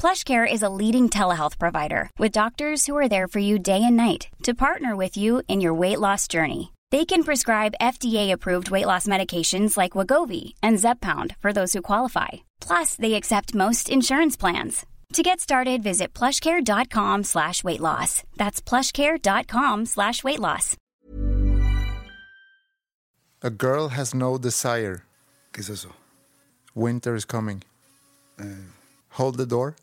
PlushCare is a leading telehealth provider with doctors who are there for you day and night to partner with you in your weight loss journey. They can prescribe FDA-approved weight loss medications like Wagovi and Zepbound for those who qualify. Plus, they accept most insurance plans. To get started, visit plushcare.com slash weight loss. That's plushcare.com slash weight loss. A girl has no desire. ¿Qué es eso? Winter is coming. Eh, hold the door.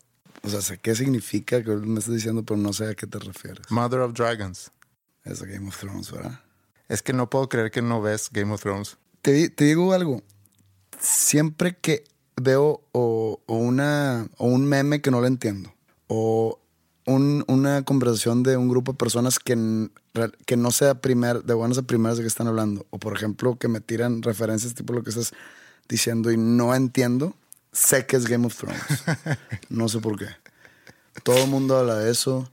O sea, sé qué significa que me estás diciendo, pero no sé a qué te refieres. Mother of Dragons. Es a Game of Thrones, ¿verdad? Es que no puedo creer que no ves Game of Thrones. Te, te digo algo. Siempre que veo o, o una, o un meme que no lo entiendo, o un- una conversación de un grupo de personas que, que no sea primer, de buenas a primeras de qué están hablando, o por ejemplo que me tiran referencias tipo lo que estás diciendo y no entiendo, sé que es Game of Thrones. no sé por qué. Todo el mundo habla de eso,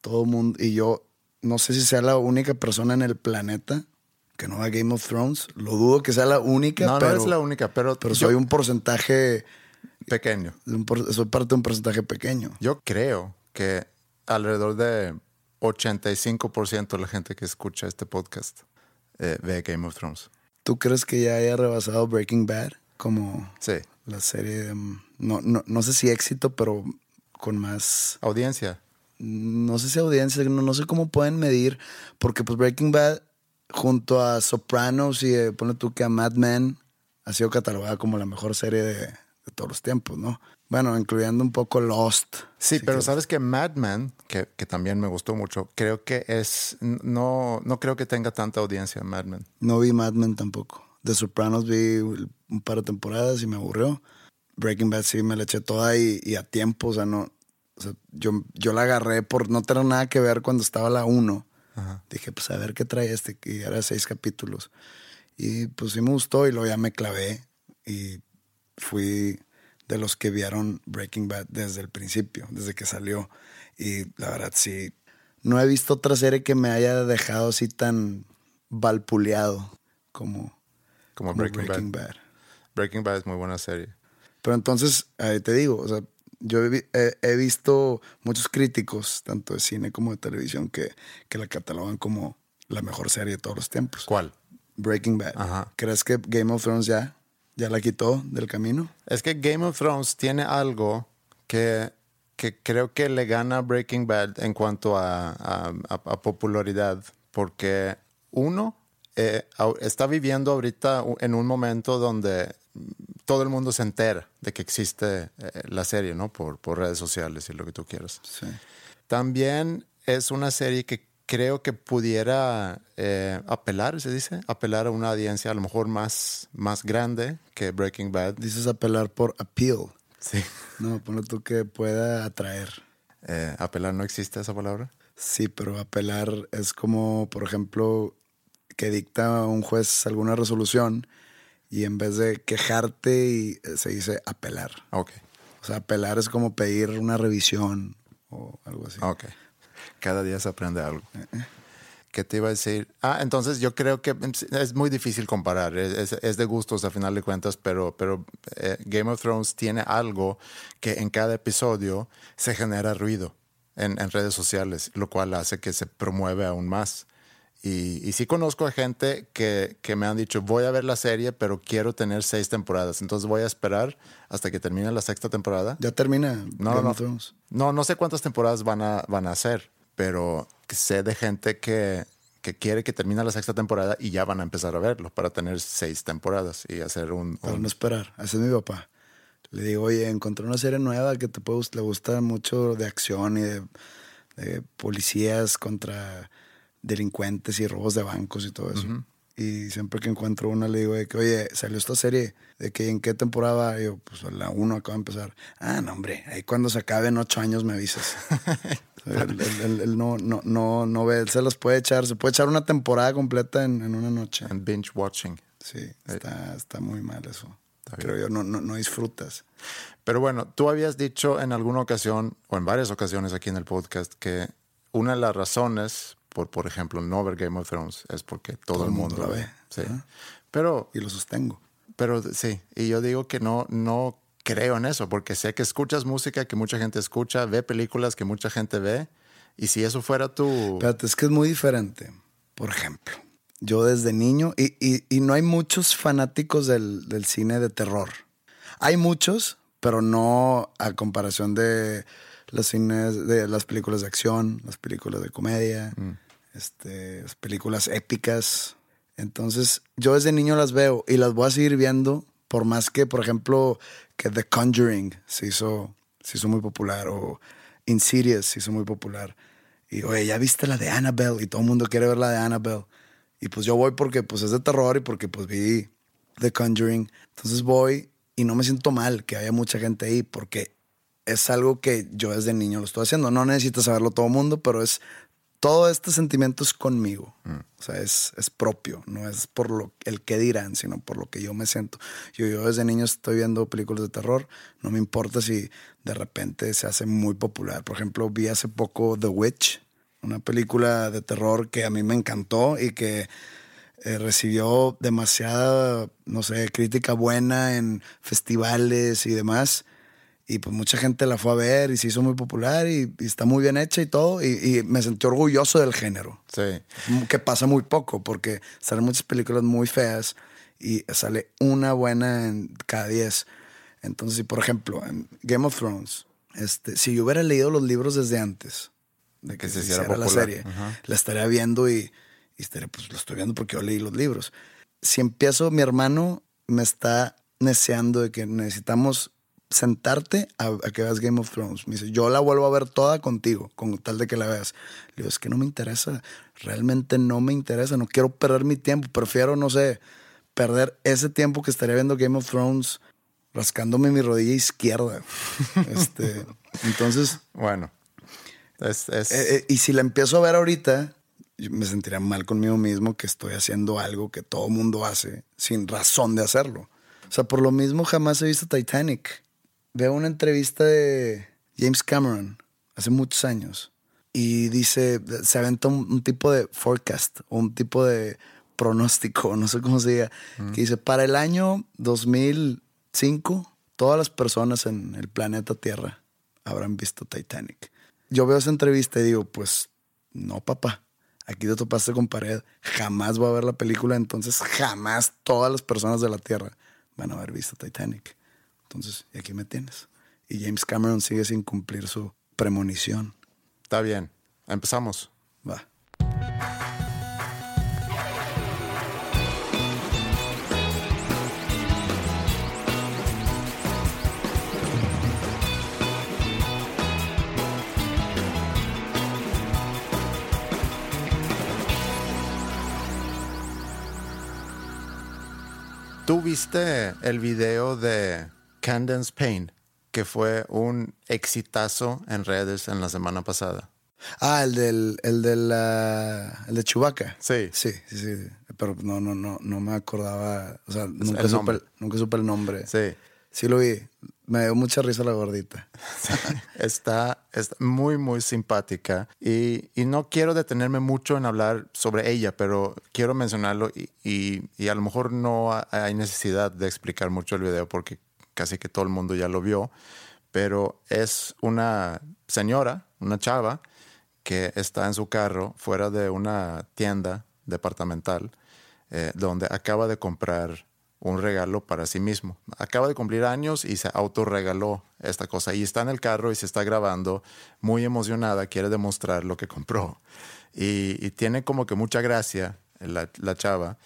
todo el mundo, y yo no sé si sea la única persona en el planeta que no va a Game of Thrones. Lo dudo que sea la única, No, pero, no es la única, pero, pero yo- soy un porcentaje, pequeño. de un por- soy parte de un porcentaje pequeño. Yo creo que alrededor de 85% de la gente que escucha este podcast eh, ve Game of Thrones. ¿Tú crees que ya haya rebasado Breaking Bad como Sí. la serie, de, mm, no, no, no sé si éxito, pero con más Audiencia. no sé si audiencia, no, no sé cómo pueden medir, porque pues Breaking Bad junto a Sopranos y eh, ponle tú que a Mad Men ha sido catalogada como la mejor serie de, de todos los tiempos, ¿no? Bueno, incluyendo un poco Lost. Sí, pero sabes que Mad Men, que, que también me gustó mucho, creo que es. No, no creo que tenga tanta audiencia Mad Men. No vi Mad Men tampoco. The Sopranos vi un par de temporadas y me aburrió. Breaking Bad sí me la eché toda y, y a tiempo, o sea, no. o sea, yo, yo la agarré por no tener nada que ver cuando estaba la 1. Dije, pues a ver qué trae este, y era seis capítulos. Y pues sí me gustó y luego ya me clavé y fui de los que vieron Breaking Bad desde el principio, desde que salió. Y la verdad sí, no he visto otra serie que me haya dejado así tan valpuleado como, Como como Breaking, Bad. Breaking Bad es muy buena serie. Pero entonces, ahí te digo, o sea, yo he, he- visto muchos críticos, tanto de cine como de televisión, que, que la catalogan como la mejor serie de todos los tiempos. ¿Cuál? Breaking Bad. Ajá. ¿Crees que Game of Thrones ya, ya la quitó del camino? Es que Game of Thrones tiene algo que, que creo que le gana Breaking Bad en cuanto a, a- a- a popularidad, porque uno eh, está viviendo ahorita en un momento donde todo el mundo se entera de que existe eh, la serie, ¿no? Por, por redes sociales y lo que tú quieras. Sí. También es una serie que creo que pudiera eh, apelar, se dice, apelar a una audiencia a lo mejor más, más grande que Breaking Bad. Dices apelar por appeal. Sí. No, ponle tú que pueda atraer. Eh, apelar no existe esa palabra. Sí, pero apelar es como, por ejemplo, que dicta un juez alguna resolución y en vez de quejarte y eh, se dice apelar. Ok, O sea, apelar es como pedir una revisión o algo así. ok. Cada día se aprende algo. ¿Qué te iba a decir? Ah, entonces yo creo que es muy difícil comparar. Es, es- es de gustos a final de cuentas, pero, pero eh, Game of Thrones tiene algo que en cada episodio se genera ruido en, en redes sociales, lo cual hace que se promueve aún más. Y, y sí conozco a gente que, que me han dicho, voy a ver la serie, pero quiero tener seis temporadas. Entonces voy a esperar hasta que termine la sexta temporada. Ya termina No, no. No, no sé cuántas temporadas van a, van a hacer, pero sé de gente que, que quiere que termine la sexta temporada y ya van a empezar a verlo para tener seis temporadas y hacer un... Para un- no esperar. Ese es mi papá. Le digo, oye, encontré una serie nueva que te puede, le gusta mucho de acción y de, de policías contra delincuentes y robos de bancos y todo eso. Y siempre que encuentro una le digo de que, oye, salió esta serie, de que en qué temporada, Y yo, pues la 1 acaba de empezar. Ah, no, hombre, ahí cuando se acabe en ocho años me avisas. él, él- él no, no, no, no ve, él se las puede echar, se puede echar una temporada completa en, en una noche. And binge watching. Sí, está, está muy mal eso. Creo yo, no, no, no disfrutas. Pero bueno, tú habías dicho en alguna ocasión, o en varias ocasiones aquí en el podcast, que una de las razones por, por ejemplo, no ver Game of Thrones es porque todo, el mundo, la ve. Sí. Pero, Y lo sostengo. pero sí, y yo digo que no, no creo en eso, porque sé que escuchas música que mucha gente escucha, ve películas que mucha gente ve, y si eso fuera tu... Espérate, es que es muy diferente. Por ejemplo, yo desde niño, y, y- y no hay muchos fanáticos del, del cine de terror. Hay muchos, pero no a comparación de los cines, de las películas de acción, las películas de comedia, este, las películas épicas. Entonces, yo desde niño las veo y las voy a seguir viendo, por más que, por ejemplo, que The Conjuring se hizo, se hizo muy popular, o Insidious se hizo muy popular. Y, oye, ¿ya viste la de Annabelle? Y todo el mundo quiere ver la de Annabelle. Y pues yo voy porque pues es de terror y porque pues vi The Conjuring. Entonces voy y no me siento mal que haya mucha gente ahí porque es algo que yo desde niño lo estoy haciendo. No necesito saberlo todo el mundo, pero es todo este sentimiento es conmigo. O sea, es, es propio, no es por lo, el que dirán, sino por lo que yo me siento. Yo, yo desde niño estoy viendo películas de terror, no me importa si de repente se hace muy popular. Por ejemplo, vi hace poco The Witch, una película de terror que a mí me encantó y que eh, recibió demasiada, no sé, crítica buena en festivales y demás. Y pues mucha gente la fue a ver y se hizo muy popular y, y está muy bien hecha y todo. Y, y me sentí orgulloso del género. Sí. Que pasa muy poco porque salen muchas películas muy feas y sale una buena en cada diez. Entonces, si por ejemplo, en Game of Thrones, este, si yo hubiera leído los libros desde antes de que, Que se se hiciera hiciera la popular. serie, Ajá. la estaría viendo y, y estaría, pues lo estoy viendo porque yo leí los libros. Si empiezo, mi hermano me está neceando de que necesitamos sentarte a, a que veas Game of Thrones. Me dice, yo la vuelvo a ver toda contigo, con tal de que la veas. Le digo, es que no me interesa, realmente no me interesa, no quiero perder mi tiempo, prefiero, no sé, perder ese tiempo que estaría viendo Game of Thrones rascándome mi rodilla izquierda. este, entonces, Bueno. Es, es- eh, eh, y si la empiezo a ver ahorita, me sentiría mal conmigo mismo que estoy haciendo algo que todo mundo hace sin razón de hacerlo. O sea, por lo mismo jamás he visto Titanic. Veo una entrevista de James Cameron hace muchos años y dice, se aventa un, un tipo de forecast un tipo de pronóstico, no sé cómo se diga, que dice, para el año 2005, todas las personas en el planeta Tierra habrán visto Titanic. Yo veo esa entrevista y digo, pues no, papá. Aquí te topaste con pared. Jamás va a ver la película, entonces jamás todas las personas de la Tierra van a haber visto Titanic. Entonces, y aquí me tienes. Y James Cameron sigue sin cumplir su premonición. está bien. Empezamos. Va. ¿Tú viste el video de Candence Payne, que fue un exitazo en redes en la semana pasada? Ah, el del, el de la, el de Chewbacca. Sí. Sí, sí, sí. Pero no, no, no, no me acordaba. O sea, nunca el supe, nunca supe el nombre. Sí. Sí lo vi. Me dio mucha risa la gordita. Está, está muy, muy simpática y, y no quiero detenerme mucho en hablar sobre ella, pero quiero mencionarlo y, y- y a lo mejor no ha- hay necesidad de explicar mucho el video porque casi que todo el mundo ya lo vio, pero es una señora, una chava, que está en su carro fuera de una tienda departamental eh, donde acaba de comprar un regalo para sí mismo. Acaba de cumplir años y se autorregaló esta cosa. Y está en el carro y se está grabando, muy emocionada, quiere demostrar lo que compró. Y, tiene como que mucha gracia la, la chava.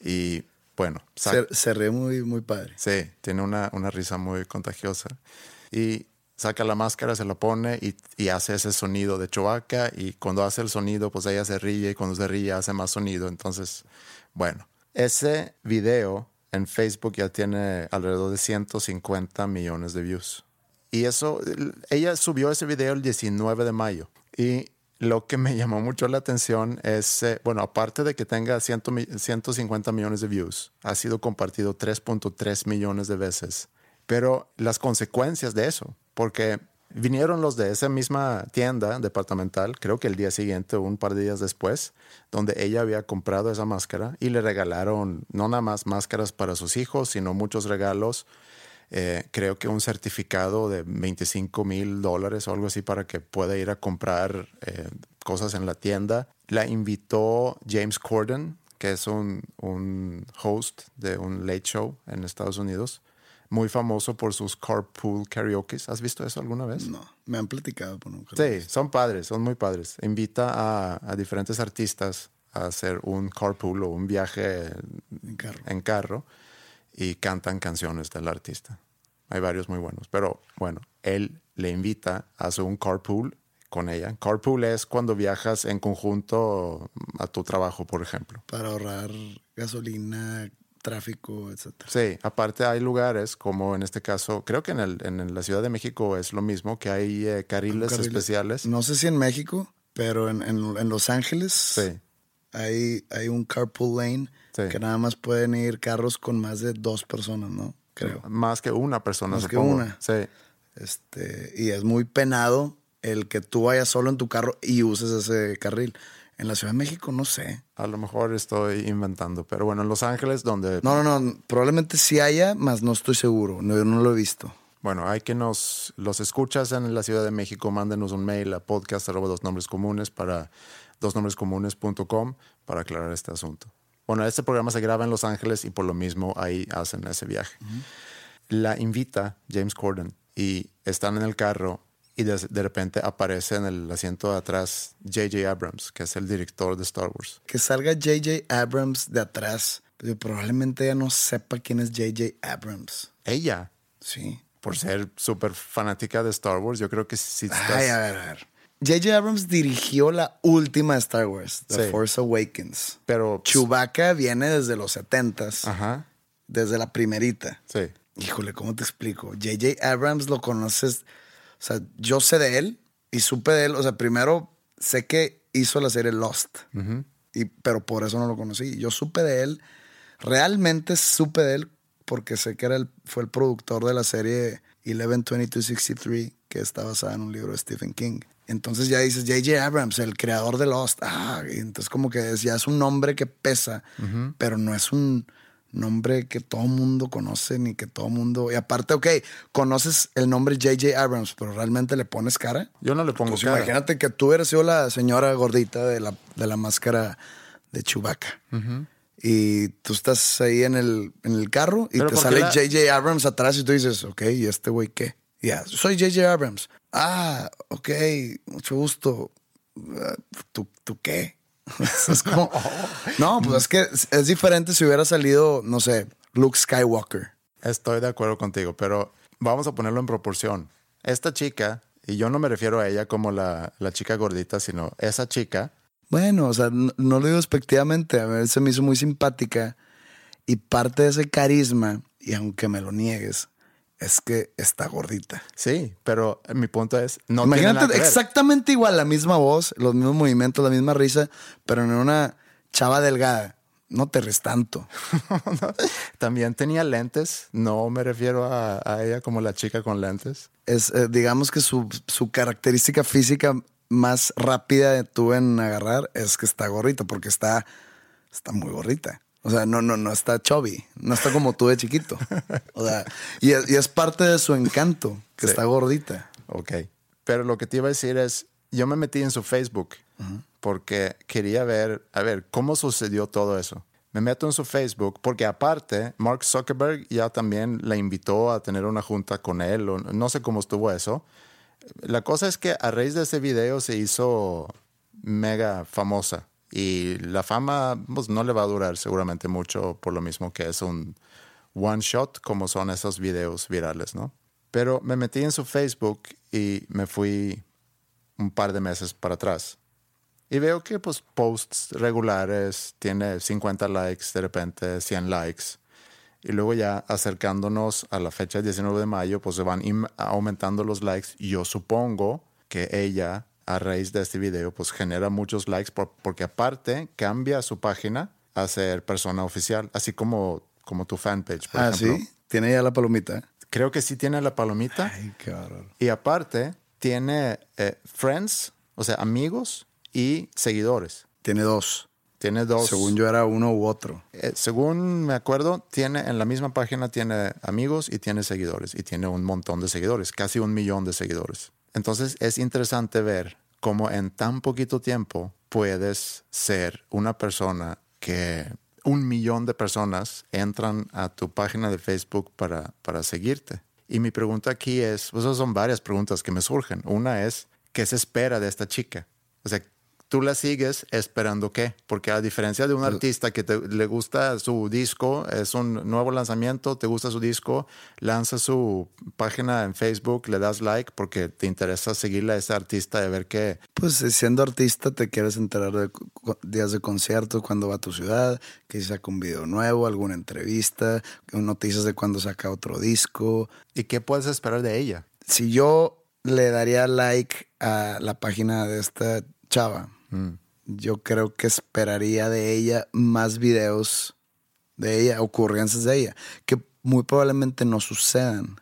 Y bueno, Se, se ríe muy, muy padre. Sí, tiene una, una risa muy contagiosa. Y saca la máscara, se la pone y, y hace ese sonido de Chewbacca y cuando hace el sonido, pues ella se ríe y cuando se ríe hace más sonido. Entonces, bueno, ese video en Facebook ya tiene alrededor de 150 millones de views. Y eso, ella subió ese video el 19 de mayo. Y lo que me llamó mucho la atención es, eh, bueno, aparte de que tenga 100 mi- 150 millones de views, ha sido compartido 3.3 millones de veces. Pero las consecuencias de eso, porque vinieron los de esa misma tienda departamental, creo que el día siguiente o un par de días después, donde ella había comprado esa máscara y le regalaron no nada más máscaras para sus hijos, sino muchos regalos eh, creo que un certificado de 25 mil dólares o algo así para que pueda ir a comprar eh, cosas en la tienda. La invitó James Corden, que es un, un host de un late show en Estados Unidos, muy famoso por sus carpool karaoke. ¿Has visto eso alguna vez? No, me han platicado, lo he Sí, son padres, son muy padres. Invita a, a diferentes artistas a hacer un carpool o un viaje En carro. en carro y cantan canciones del artista. Hay varios muy buenos, pero bueno, él le invita a hacer un carpool con ella. Carpool es cuando viajas en conjunto a tu trabajo, por ejemplo. Para ahorrar gasolina, tráfico, etcétera. Sí, aparte hay lugares como en este caso, creo que en, el, en la Ciudad de México es lo mismo, que hay eh, carriles, Carriles. especiales. No sé si en México, pero en, en- en Los Ángeles Sí, hay, hay un carpool lane Sí. que nada más pueden ir carros con más de dos personas, ¿no? Creo. más que una persona, Más que una. Sí. Este, y es muy penado el que tú vayas solo en tu carro y uses ese carril. En la Ciudad de México, no sé. A lo mejor estoy inventando, pero bueno, en Los Ángeles, donde No, no, no. Probablemente sí haya, mas no estoy seguro. No, yo no lo he visto. Bueno, hay que nos los escuchas en la Ciudad de México, mándenos un mail a podcast arroba dos nombres comunes para dosnombrescomunes.com para aclarar este asunto. Bueno, este programa se graba en Los Ángeles y por lo mismo ahí hacen ese viaje. La invita James Corden y están en el carro y de, de repente aparece en el asiento de atrás J.J. Abrams, que es el director de Star Wars. Que salga J.J. Abrams de atrás. pero probablemente ella no sepa quién es J.J. Abrams. Ella, Sí. por ser súper fanática de Star Wars, yo creo que si estás... Ay, a ver, a ver. J.J. Abrams dirigió la última Star Wars, The Sí. Force Awakens. Pero... Chewbacca viene desde los 70s, Ajá, desde la primerita. sí. Híjole, ¿cómo te explico? J.J. Abrams lo conoces. O sea, yo sé de él y supe de él. O sea, primero sé que hizo la serie Lost, y, pero por eso no lo conocí. Yo supe de él, realmente supe de él porque sé que era el, fue el productor de la serie 112263, que está basada en un libro de Stephen King. Entonces ya dices J.J. Abrams, el creador de Lost. Ah, entonces como que es, ya es un nombre que pesa, pero no es un nombre que todo mundo conoce ni que todo mundo... Y aparte, ok, conoces el nombre J.J. Abrams, pero realmente le pones cara. Yo no le pongo Pues cara. imagínate que tú hubieras sido la señora gordita de la, de la máscara de Chewbacca. Y tú estás ahí en el, en el carro y Pero te ¿por qué sale la- J.J. Abrams atrás y tú dices, ok, ¿y este güey qué? Ya, soy J.J. Abrams. Ah, ok, mucho gusto. ¿Tú, tú qué? es como, no, pues es que es, es diferente si hubiera salido, no sé, Luke Skywalker. Estoy de acuerdo contigo, pero vamos a ponerlo en proporción. Esta chica, y yo no me refiero a ella como la, la chica gordita, sino esa chica, Bueno, o sea, no, no lo digo despectivamente, a ver, se me hizo muy simpática y parte de ese carisma, y aunque me lo niegues, es que está gordita. sí, pero mi punto es, no tiene Imagínate ver. exactamente igual, la misma voz, los mismos movimientos, la misma risa, pero en una chava delgada. No te res tanto. También tenía lentes, no me refiero a, a ella como la chica con lentes. Es, eh, digamos que su, su característica física más rápida de tú en agarrar es que está gordita, porque está, está muy gordita. O sea, no, no, no está chubby, no está como tú de chiquito. O sea, y es, y es parte de su encanto, que Sí. está gordita. Ok. Pero lo que te iba a decir es, yo me metí en su Facebook porque quería ver, a ver, cómo sucedió todo eso. Me meto en su Facebook porque aparte, Mark Zuckerberg ya también la invitó a tener una junta con él, o no sé cómo estuvo eso. La cosa es que a raíz de ese video se hizo mega famosa y la fama pues, no le va a durar seguramente mucho por lo mismo que es un one shot como son esos videos virales, ¿no? Pero me metí en su Facebook y me fui un par de meses para atrás. Y veo que pues posts regulares, tiene 50 likes, de repente 100 likes. Y luego ya acercándonos a la fecha 19 de mayo, pues se van aumentando los likes. Yo supongo que ella, a raíz de este video, pues genera muchos likes por- porque aparte cambia su página a ser persona oficial, así como, como tu fanpage, por Ah, ejemplo. sí. Tiene ya la palomita. Creo que sí tiene la palomita. Ay, qué bárbaro. Y aparte, tiene eh, friends, o sea, amigos y seguidores. Tiene dos. Tiene dos. Según yo era uno u otro. Eh, según me acuerdo, tiene en la misma página tiene amigos y tiene seguidores. Y tiene un montón de seguidores, casi un millón de seguidores. Entonces es interesante ver cómo en tan poquito tiempo puedes ser una persona que un millón de personas entran a tu página de Facebook para, para seguirte. Y mi pregunta aquí es, pues esas son varias preguntas que me surgen. Una es, ¿qué se espera de esta chica? O sea, tú la sigues esperando qué? Porque a diferencia de un artista que te- le gusta su disco, es un nuevo lanzamiento, te gusta su disco, lanza su página en Facebook, le das like porque te interesa seguirle a ese artista y ver qué. Pues eh, siendo artista te quieres enterar de días de conciertos, cuando va a tu ciudad, que si saca un video nuevo, alguna entrevista, noticias de cuando saca otro disco. ¿Y qué puedes esperar de ella? Si yo le daría like a la página de esta chava, yo creo que esperaría de ella más videos de ella, ocurrencias de ella, que muy probablemente no sucedan.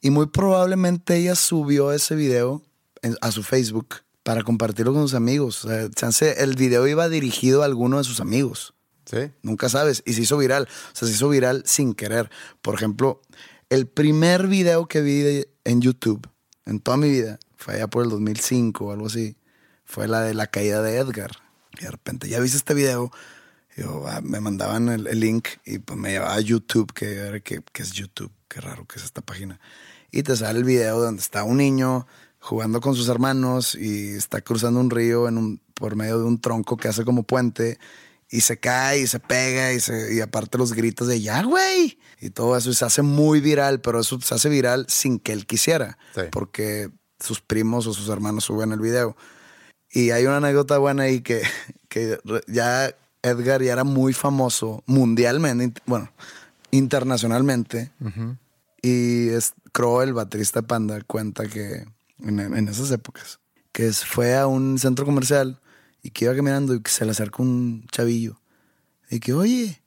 Y muy probablemente ella subió ese video en- a su Facebook para compartirlo con sus amigos. O sea, chance, el video iba dirigido a alguno de sus amigos. ¿Sí? Nunca sabes. Y se hizo viral. O sea, se hizo viral sin querer. Por ejemplo, el primer video que vi de- en YouTube en toda mi vida fue allá por el 2005 o algo así. Fue la de la caída de Edgar. Y de repente, ya viste este video. Yo, ah, me mandaban el, el link y pues me llevaba a YouTube, que, que, que es YouTube. Qué raro que es esta página. Y te sale el video donde está un niño jugando con sus hermanos y está cruzando un río en un, por medio de un tronco que hace como puente y se cae y se pega y, se, y aparte los gritos de ya, güey. Y todo eso y se hace muy viral, pero eso se hace viral sin que él quisiera, Sí. porque sus primos o sus hermanos suben el video. Y hay una anécdota buena ahí que, que ya Edgar ya era muy famoso mundialmente, bueno, internacionalmente. Y es, Crow, el baterista de Panda, cuenta que en, en esas épocas, que fue a un centro comercial y que iba caminando y que se le acerca un chavillo. Y que, oye,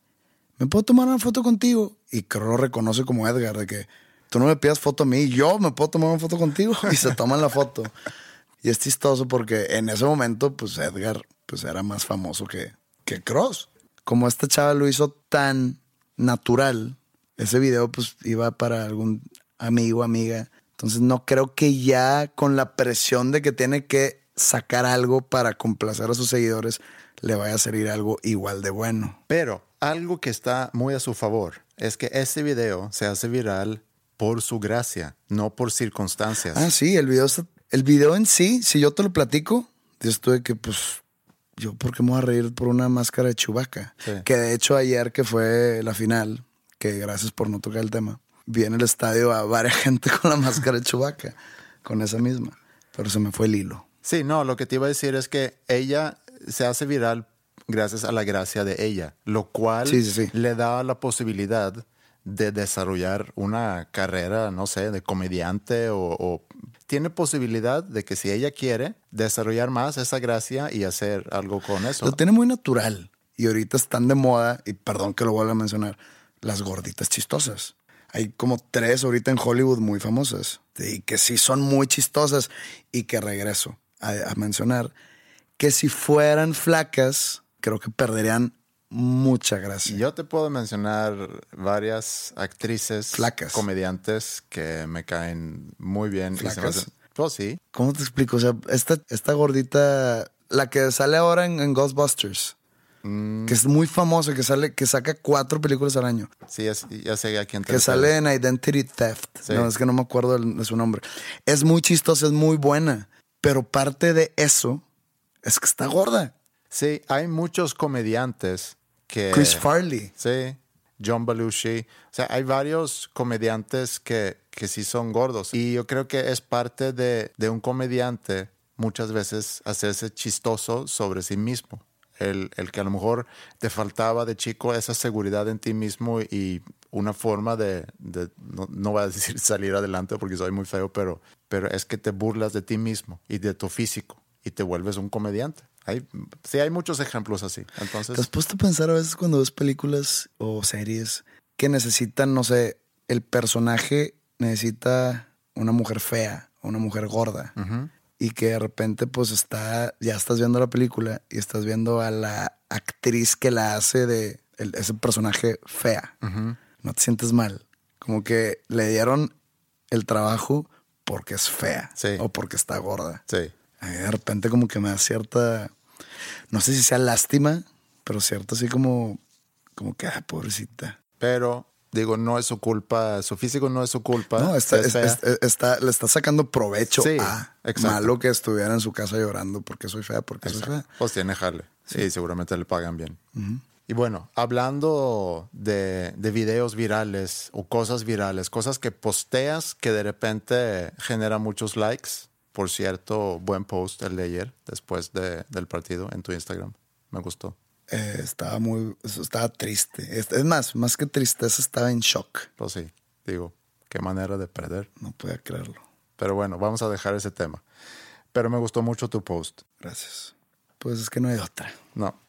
¿me puedo tomar una foto contigo? Y Crow lo reconoce como Edgar, de que tú no me pidas foto a mí, yo me puedo tomar una foto contigo. Y se toman la foto. Y es chistoso porque en ese momento, pues Edgar pues, era más famoso que, que Cross. Como esta chava lo hizo tan natural, ese video pues iba para algún amigo, amiga. Entonces no creo que ya con la presión de que tiene que sacar algo para complacer a sus seguidores, le vaya a salir algo igual de bueno. Pero algo que está muy a su favor es que este video se hace viral por su gracia, no por circunstancias. Ah, sí, el video, está- el video en sí, si yo te lo platico, yo estuve que, pues, yo, ¿por qué me voy a reír por una máscara de Chubaca? Sí. Que de hecho, ayer que fue la final, que gracias por no tocar el tema, vi en el estadio a varias gente con la máscara de Chubaca, con esa misma. Pero se me fue el hilo. Sí, no, lo que te iba a decir es que ella se hace viral gracias a la gracia de ella, lo cual Sí, sí, sí. le da la posibilidad de desarrollar una carrera, no sé, de comediante o, o tiene posibilidad de que si ella quiere desarrollar más esa gracia y hacer algo con eso. Lo tiene muy natural. Y ahorita están de moda, y perdón que lo vuelva a mencionar, las gorditas chistosas. Hay como tres ahorita en Hollywood muy famosas. Y que sí son muy chistosas. Y que regreso a, a mencionar que si fueran flacas, creo que perderían mucha gracia. Yo te puedo mencionar varias actrices, Flacas. comediantes que me caen muy bien. ¿Flacas? Pues sí. ¿Cómo te explico? O sea, esta, esta gordita, la que sale ahora en, en Ghostbusters, que es muy famosa, que sale, que saca cuatro películas al año. Sí, ya, ya sé a quién te que sale en Identity Theft. Sí. No, es que no me acuerdo de su nombre. Es muy chistosa, es muy buena. Pero parte de eso es que está gorda. Sí, hay muchos comediantes que... Chris Farley. Sí. John Belushi. O sea, hay varios comediantes que, que sí son gordos. Y yo creo que es parte de, de un comediante muchas veces hacerse chistoso sobre sí mismo. El, el, que a lo mejor te faltaba de chico esa seguridad en ti mismo y una forma de, de no, no, voy a decir salir adelante porque soy muy feo, pero, pero es que te burlas de ti mismo y de tu físico y te vuelves un comediante. Hay, sí, hay muchos ejemplos así. Entonces, ¿Te has puesto a pensar a veces cuando ves películas o series que necesitan, no sé, el personaje necesita una mujer fea una mujer gorda? Uh -huh y que de repente pues está, ya estás viendo la película y estás viendo a la actriz que la hace de el, ese personaje fea. Uh -huh. No te sientes mal. Como que le dieron el trabajo porque es fea sí. o porque está gorda. Sí. A mí de repente como que me da cierta, no sé si sea lástima, pero cierto así como, como que, ah, pobrecita. Pero digo, no es su culpa, su físico no es su culpa. No, está, es, es, está, le está sacando provecho sí, a exacto. malo que estuviera en su casa llorando porque soy fea, porque exacto. soy fea. Pues tiene jale. Sí, sí seguramente le pagan bien. Uh -huh. Y bueno, hablando de, de, videos virales o cosas virales, cosas que posteas que de repente generan muchos likes. Por cierto, buen post el de ayer, después de, del partido en tu Instagram. Me gustó. Eh, estaba muy, estaba triste. Es, más, más que tristeza, estaba en shock. Pues sí, digo, qué manera de perder. No podía creerlo. Pero bueno, vamos a dejar ese tema. Pero me gustó mucho tu post. Gracias. Pues es que no hay otra. No.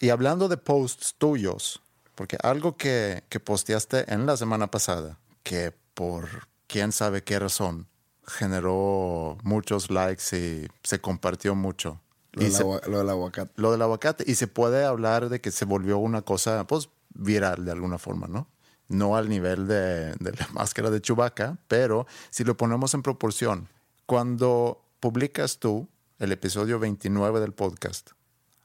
Y hablando de posts tuyos, porque algo que, que posteaste en la semana pasada, que por quién sabe qué razón generó muchos likes y se compartió mucho. Lo, del, se, lo, del, aguacate. Lo del aguacate. Y se puede hablar de que se volvió una cosa, pues, viral de alguna forma, ¿no? No al nivel de, de la máscara de Chewbacca, pero si lo ponemos en proporción, cuando publicas tú el episodio 29 del podcast,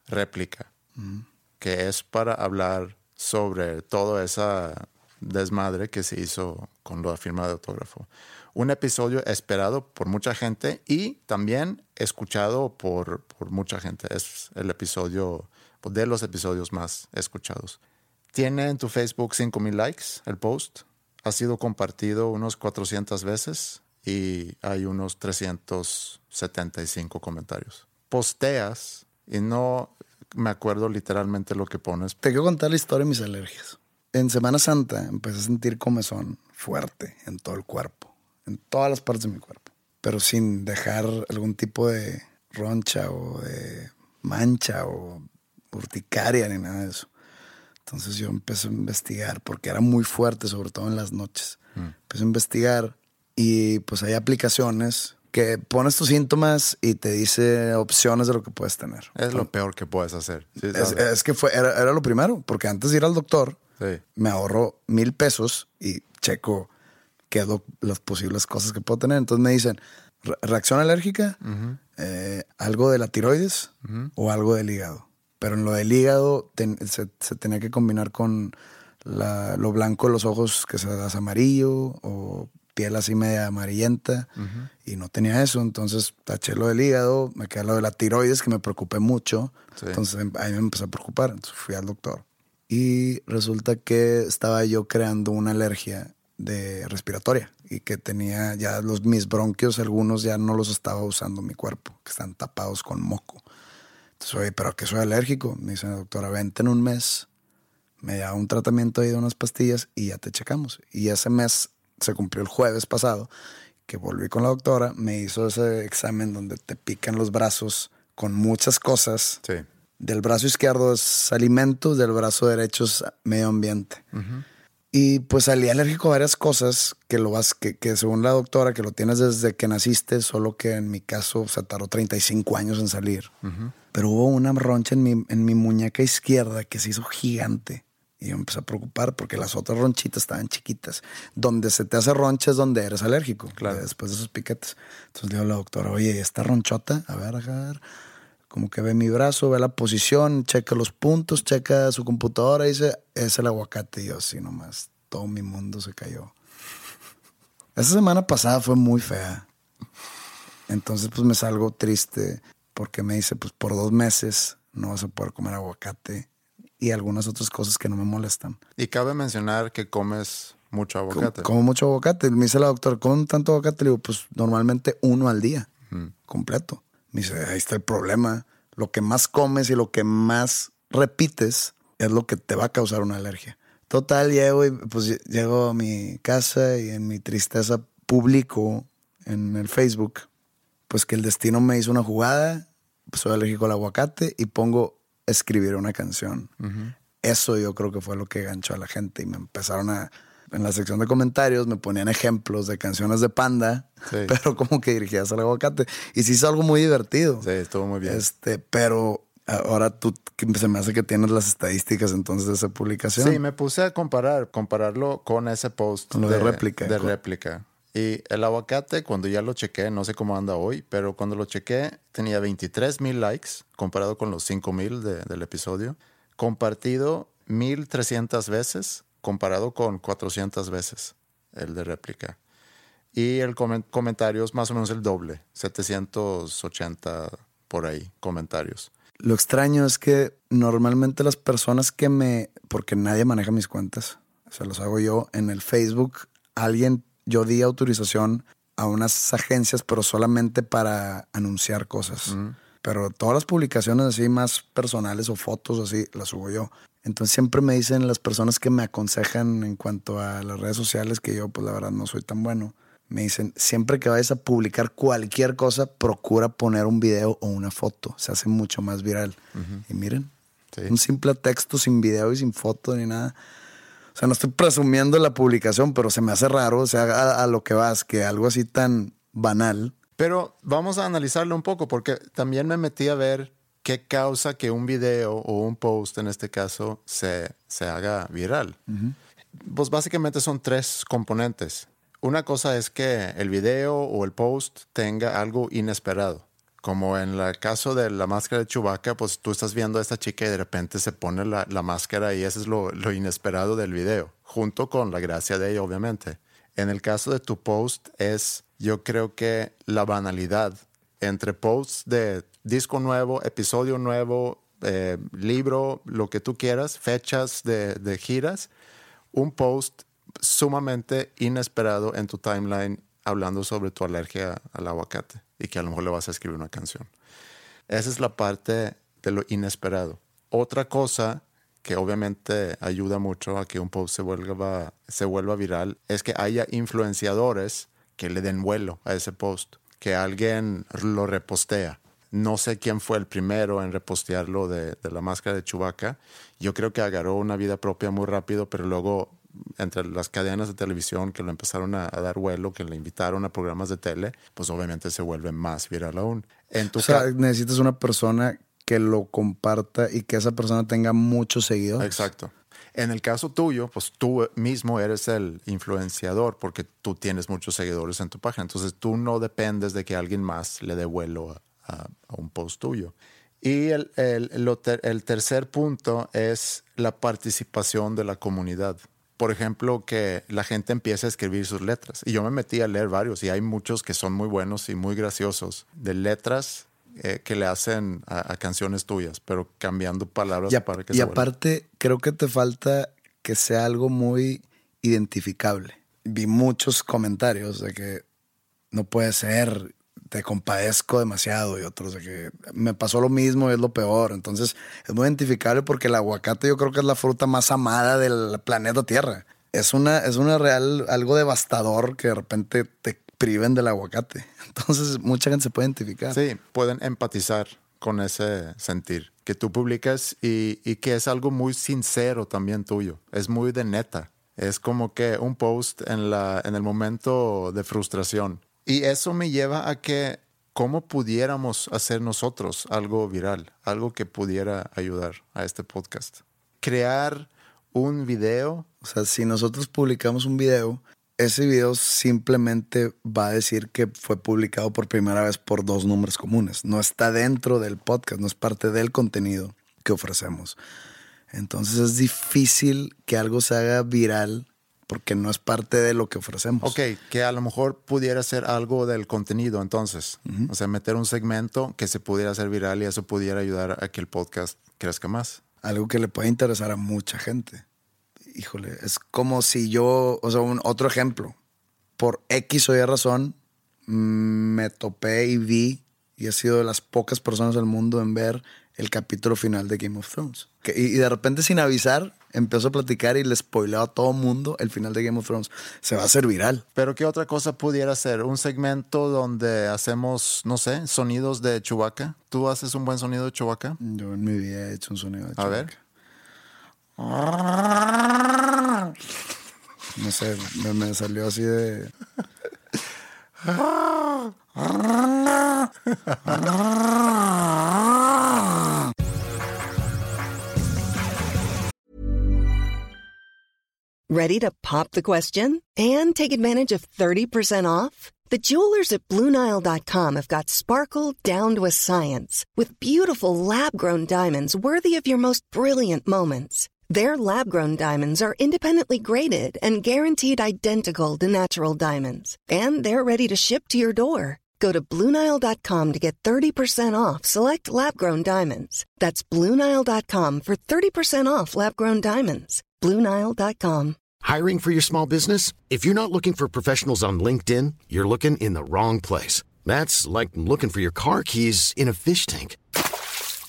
réplica, mm. que es para hablar sobre toda esa desmadre que se hizo con la firma de autógrafo. Un episodio esperado por mucha gente y también escuchado por, por mucha gente. Es el episodio de los episodios más escuchados. Tiene en tu Facebook 5000 likes el post. Ha sido compartido unos 400 veces y hay unos 375 comentarios. Posteas y no me acuerdo literalmente lo que pones. Te quiero contar la historia de mis alergias. En Semana Santa empecé a sentir comezón fuerte en todo el cuerpo, en todas las partes de mi cuerpo, pero sin dejar algún tipo de roncha o de mancha o urticaria ni nada de eso. Entonces yo empecé a investigar porque era muy fuerte, sobre todo en las noches. Mm. Empecé a investigar y pues hay aplicaciones que pones tus síntomas y te dice opciones de lo que puedes tener. Es lo peor que puedes hacer. Sí, es, es, que fue, era, era, lo primero, porque antes de ir al doctor, sí. me ahorro mil pesos y checo qué las posibles cosas que puedo tener. Entonces me dicen, re reacción alérgica, uh -huh. eh, algo de la tiroides uh -huh. o algo del hígado. Pero en lo del hígado ten, se, se, tenía que combinar con la, lo blanco de los ojos que se das amarillo o piel así media amarillenta uh -huh. y no tenía eso. Entonces taché lo del hígado, me quedé lo de la tiroides que me preocupé mucho. Sí. Entonces ahí me empecé a preocupar. Entonces fui al doctor. Y resulta que estaba yo creando una alergia de respiratoria y que tenía ya los mis bronquios, algunos ya no los estaba usando mi cuerpo, que están tapados con moco. Entonces, oye, pero que soy alérgico. Me dice la doctora, vente en un mes, me da un tratamiento ahí de unas pastillas y ya te checamos. Y ese mes se cumplió el jueves pasado, que volví con la doctora, me hizo ese examen donde te pican los brazos con muchas cosas. Sí. Del brazo izquierdo es alimentos, del brazo derecho es medio ambiente. Uh -huh. Y pues salí alérgico a varias cosas que lo vas, que, que, según la doctora, que lo tienes desde que naciste, solo que en mi caso se tardó 35 años en salir. Uh -huh. Pero hubo una roncha en mi, en mi muñeca izquierda que se hizo gigante. Y yo me empecé a preocupar porque las otras ronchitas estaban chiquitas. Donde se te hace roncha es donde eres alérgico. Claro. Después de esos piquetes. Entonces le digo a la doctora, oye, esta ronchota, a ver, a ver. Como que ve mi brazo, ve la posición, checa los puntos, checa su computadora y dice, es el aguacate. Y yo así nomás, todo mi mundo se cayó. Esa semana pasada fue muy fea. Entonces pues me salgo triste porque me dice, pues por dos meses no vas a poder comer aguacate y algunas otras cosas que no me molestan. Y cabe mencionar que comes mucho aguacate. como mucho aguacate. Me dice la doctora, ¿con tanto aguacate? Le digo, pues normalmente uno al día, completo. Me dice, ahí está el problema. Lo que más comes y lo que más repites es lo que te va a causar una alergia. Total, llego y pues ll- llego a mi casa y en mi tristeza publico en el Facebook, pues que el destino me hizo una jugada, pues soy alérgico al aguacate y pongo escribir una canción. Eso yo creo que fue lo que ganchó a la gente y me empezaron a, en la sección de comentarios me ponían ejemplos de canciones de panda, Sí. pero como que dirigidas al aguacate. Y se hizo algo muy divertido. Sí, estuvo muy bien. Este, pero ahora tú se me hace que tienes las estadísticas entonces de esa publicación. Sí, me puse a comparar, compararlo con ese post lo de réplica. De réplica. Y el aguacate, cuando ya lo chequé, no sé cómo anda hoy, pero cuando lo chequé, tenía 23 mil likes comparado con los 5 mil de- del episodio. Compartido 1300 veces comparado con 400 veces el de réplica. Y el comen- comentario es más o menos el doble, 780 por ahí comentarios. Lo extraño es que normalmente las personas que me, porque nadie maneja mis cuentas, o sea, los hago yo en el Facebook, alguien, yo di autorización a unas agencias, pero solamente para anunciar cosas. Pero todas las publicaciones así más personales o fotos así, las subo yo. Entonces siempre me dicen las personas que me aconsejan en cuanto a las redes sociales, que yo pues la verdad no soy tan bueno. Me dicen, siempre que vayas a publicar cualquier cosa, procura poner un video o una foto. Se hace mucho más viral. Y miren, Sí. un simple texto sin video y sin foto ni nada. O sea, no estoy presumiendo la publicación, pero se me hace raro, o sea, a, a lo que vas, que algo así tan banal. Pero vamos a analizarlo un poco porque también me metí a ver qué causa que un video o un post en este caso se, se haga viral. Pues básicamente son tres componentes. Una cosa es que el video o el post tenga algo inesperado. Como en el caso de la máscara de Chewbacca, pues tú estás viendo a esta chica y de repente se pone la, la máscara y eso es lo, lo inesperado del video, junto con la gracia de ella, obviamente. En el caso de tu post es, yo creo que la banalidad entre posts de disco nuevo, episodio nuevo, eh, libro, lo que tú quieras, fechas de, de giras, un post sumamente inesperado en tu timeline hablando sobre tu alergia al aguacate y que a lo mejor le vas a escribir una canción. Esa es la parte de lo inesperado. Otra cosa que obviamente ayuda mucho a que un post se vuelva, se vuelva viral es que haya influenciadores que le den vuelo a ese post, que alguien lo repostea. No sé quién fue el primero en repostearlo de, de la máscara de Chewbacca. Yo creo que agarró una vida propia muy rápido, pero luego entre las cadenas de televisión que lo empezaron a, a dar vuelo, que le invitaron a programas de tele, pues obviamente se vuelve más viral aún. En tu O sea, necesitas una persona que lo comparta y que esa persona tenga muchos seguidores. Exacto. En el caso tuyo, pues tú mismo eres el influenciador porque tú tienes muchos seguidores en tu página. Entonces tú no dependes de que alguien más le dé vuelo a, un post tuyo. Y el, el- el tercer punto es la participación de la comunidad. Por ejemplo, que la gente empiece a escribir sus letras. Y yo me metí a leer varios y hay muchos que son muy buenos y muy graciosos de letras eh, que le hacen a, a canciones tuyas, pero cambiando palabras Y, a- para que y se aparte, creo que te falta que sea algo muy identificable. Vi muchos comentarios de que no puede ser, te compadezco demasiado y otros de que me pasó lo mismo y es lo peor. Entonces es muy identificable porque el aguacate yo creo que es la fruta más amada del planeta Tierra. Es una, es una real, algo devastador que de repente te priven del aguacate. Entonces mucha gente se puede identificar. Sí, pueden empatizar con ese sentir que tú publicas y, y que es algo muy sincero también tuyo. Es muy de neta. Es como que un post en, la, en el momento de frustración. Y eso me lleva a que cómo pudiéramos hacer nosotros algo viral, algo que pudiera ayudar a este podcast. Crear un video O sea, si nosotros publicamos un video, ese video simplemente va a decir que fue publicado por primera vez por dos números comunes. No está dentro del podcast, no es parte del contenido que ofrecemos. Entonces es difícil que algo se haga viral porque no es parte de lo que ofrecemos. Ok, que a lo mejor pudiera ser algo del contenido entonces. O sea, meter un segmento que se pudiera hacer viral y eso pudiera ayudar a que el podcast crezca más. algo que le puede interesar a mucha gente. Híjole, es como si yo, o sea, un, otro ejemplo, por X o Y razón, mm, me topé y vi, y he sido de las pocas personas del mundo en ver el capítulo final de Game of Thrones. Que- y, y de repente, sin avisar, empezó a platicar y le spoileó a todo mundo el final de Game of Thrones. Se va a hacer viral. Pero ¿qué otra cosa pudiera ser? Un segmento donde hacemos, no sé, sonidos de Chewbacca. ¿Tú haces un buen sonido de Chewbacca? Yo en mi vida he hecho un sonido de A ver. No sé, me, me salió así de. Ready to pop the question and take advantage of 30% off? The jewelers at BlueNile.com have got sparkle down to a science with beautiful lab grown diamonds worthy of your most brilliant moments. Their lab grown diamonds are independently graded and guaranteed identical to natural diamonds, and they're ready to ship to your door. Go to BlueNile.com to get 30% off select lab grown diamonds. That's BlueNile.com for 30% off lab grown diamonds. BlueNile.com. Hiring for your small business? If you're not looking for professionals on LinkedIn, you're looking in the wrong place. That's like looking for your car keys in a fish tank.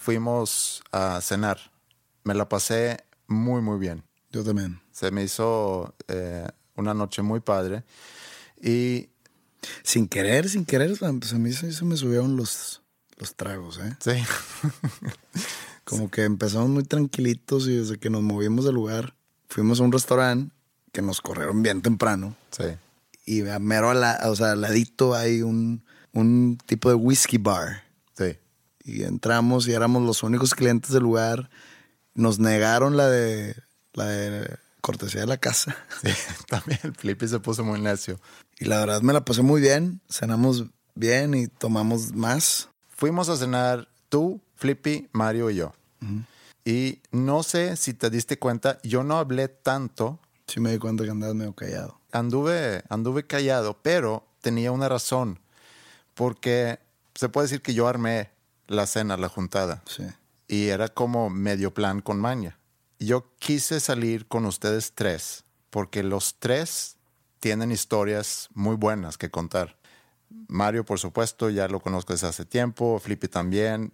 fuimos a cenar. Me la pasé muy, muy bien. Yo también. Se me hizo eh, una noche muy padre. Y Sin querer, sin querer, pues a mí se, se me subieron los, los tragos, ¿eh? sí, Como que empezamos muy tranquilitos y desde que nos movimos del lugar, fuimos a un restaurante que nos corrieron bien temprano. sí. Y a mero al, la- o sea, al ladito hay un, un tipo de whisky bar. Y entramos y éramos los únicos clientes del lugar. Nos negaron la de, la de cortesía de la casa. Sí, también el Flippy se puso muy necio. Y la verdad me la pasé muy bien. Cenamos bien y tomamos más. Fuimos a cenar tú, Flippy, Mario y yo. Y no sé si te diste cuenta, yo no hablé tanto. Sí me di cuenta que andabas medio callado. Anduve, anduve callado, pero tenía una razón. Porque se puede decir que yo armé la cena, la juntada. Sí. y era como medio plan con maña. Yo quise salir con ustedes tres porque los tres tienen historias muy buenas que contar. Mario, por supuesto, ya lo conozco desde hace tiempo, Flippy también,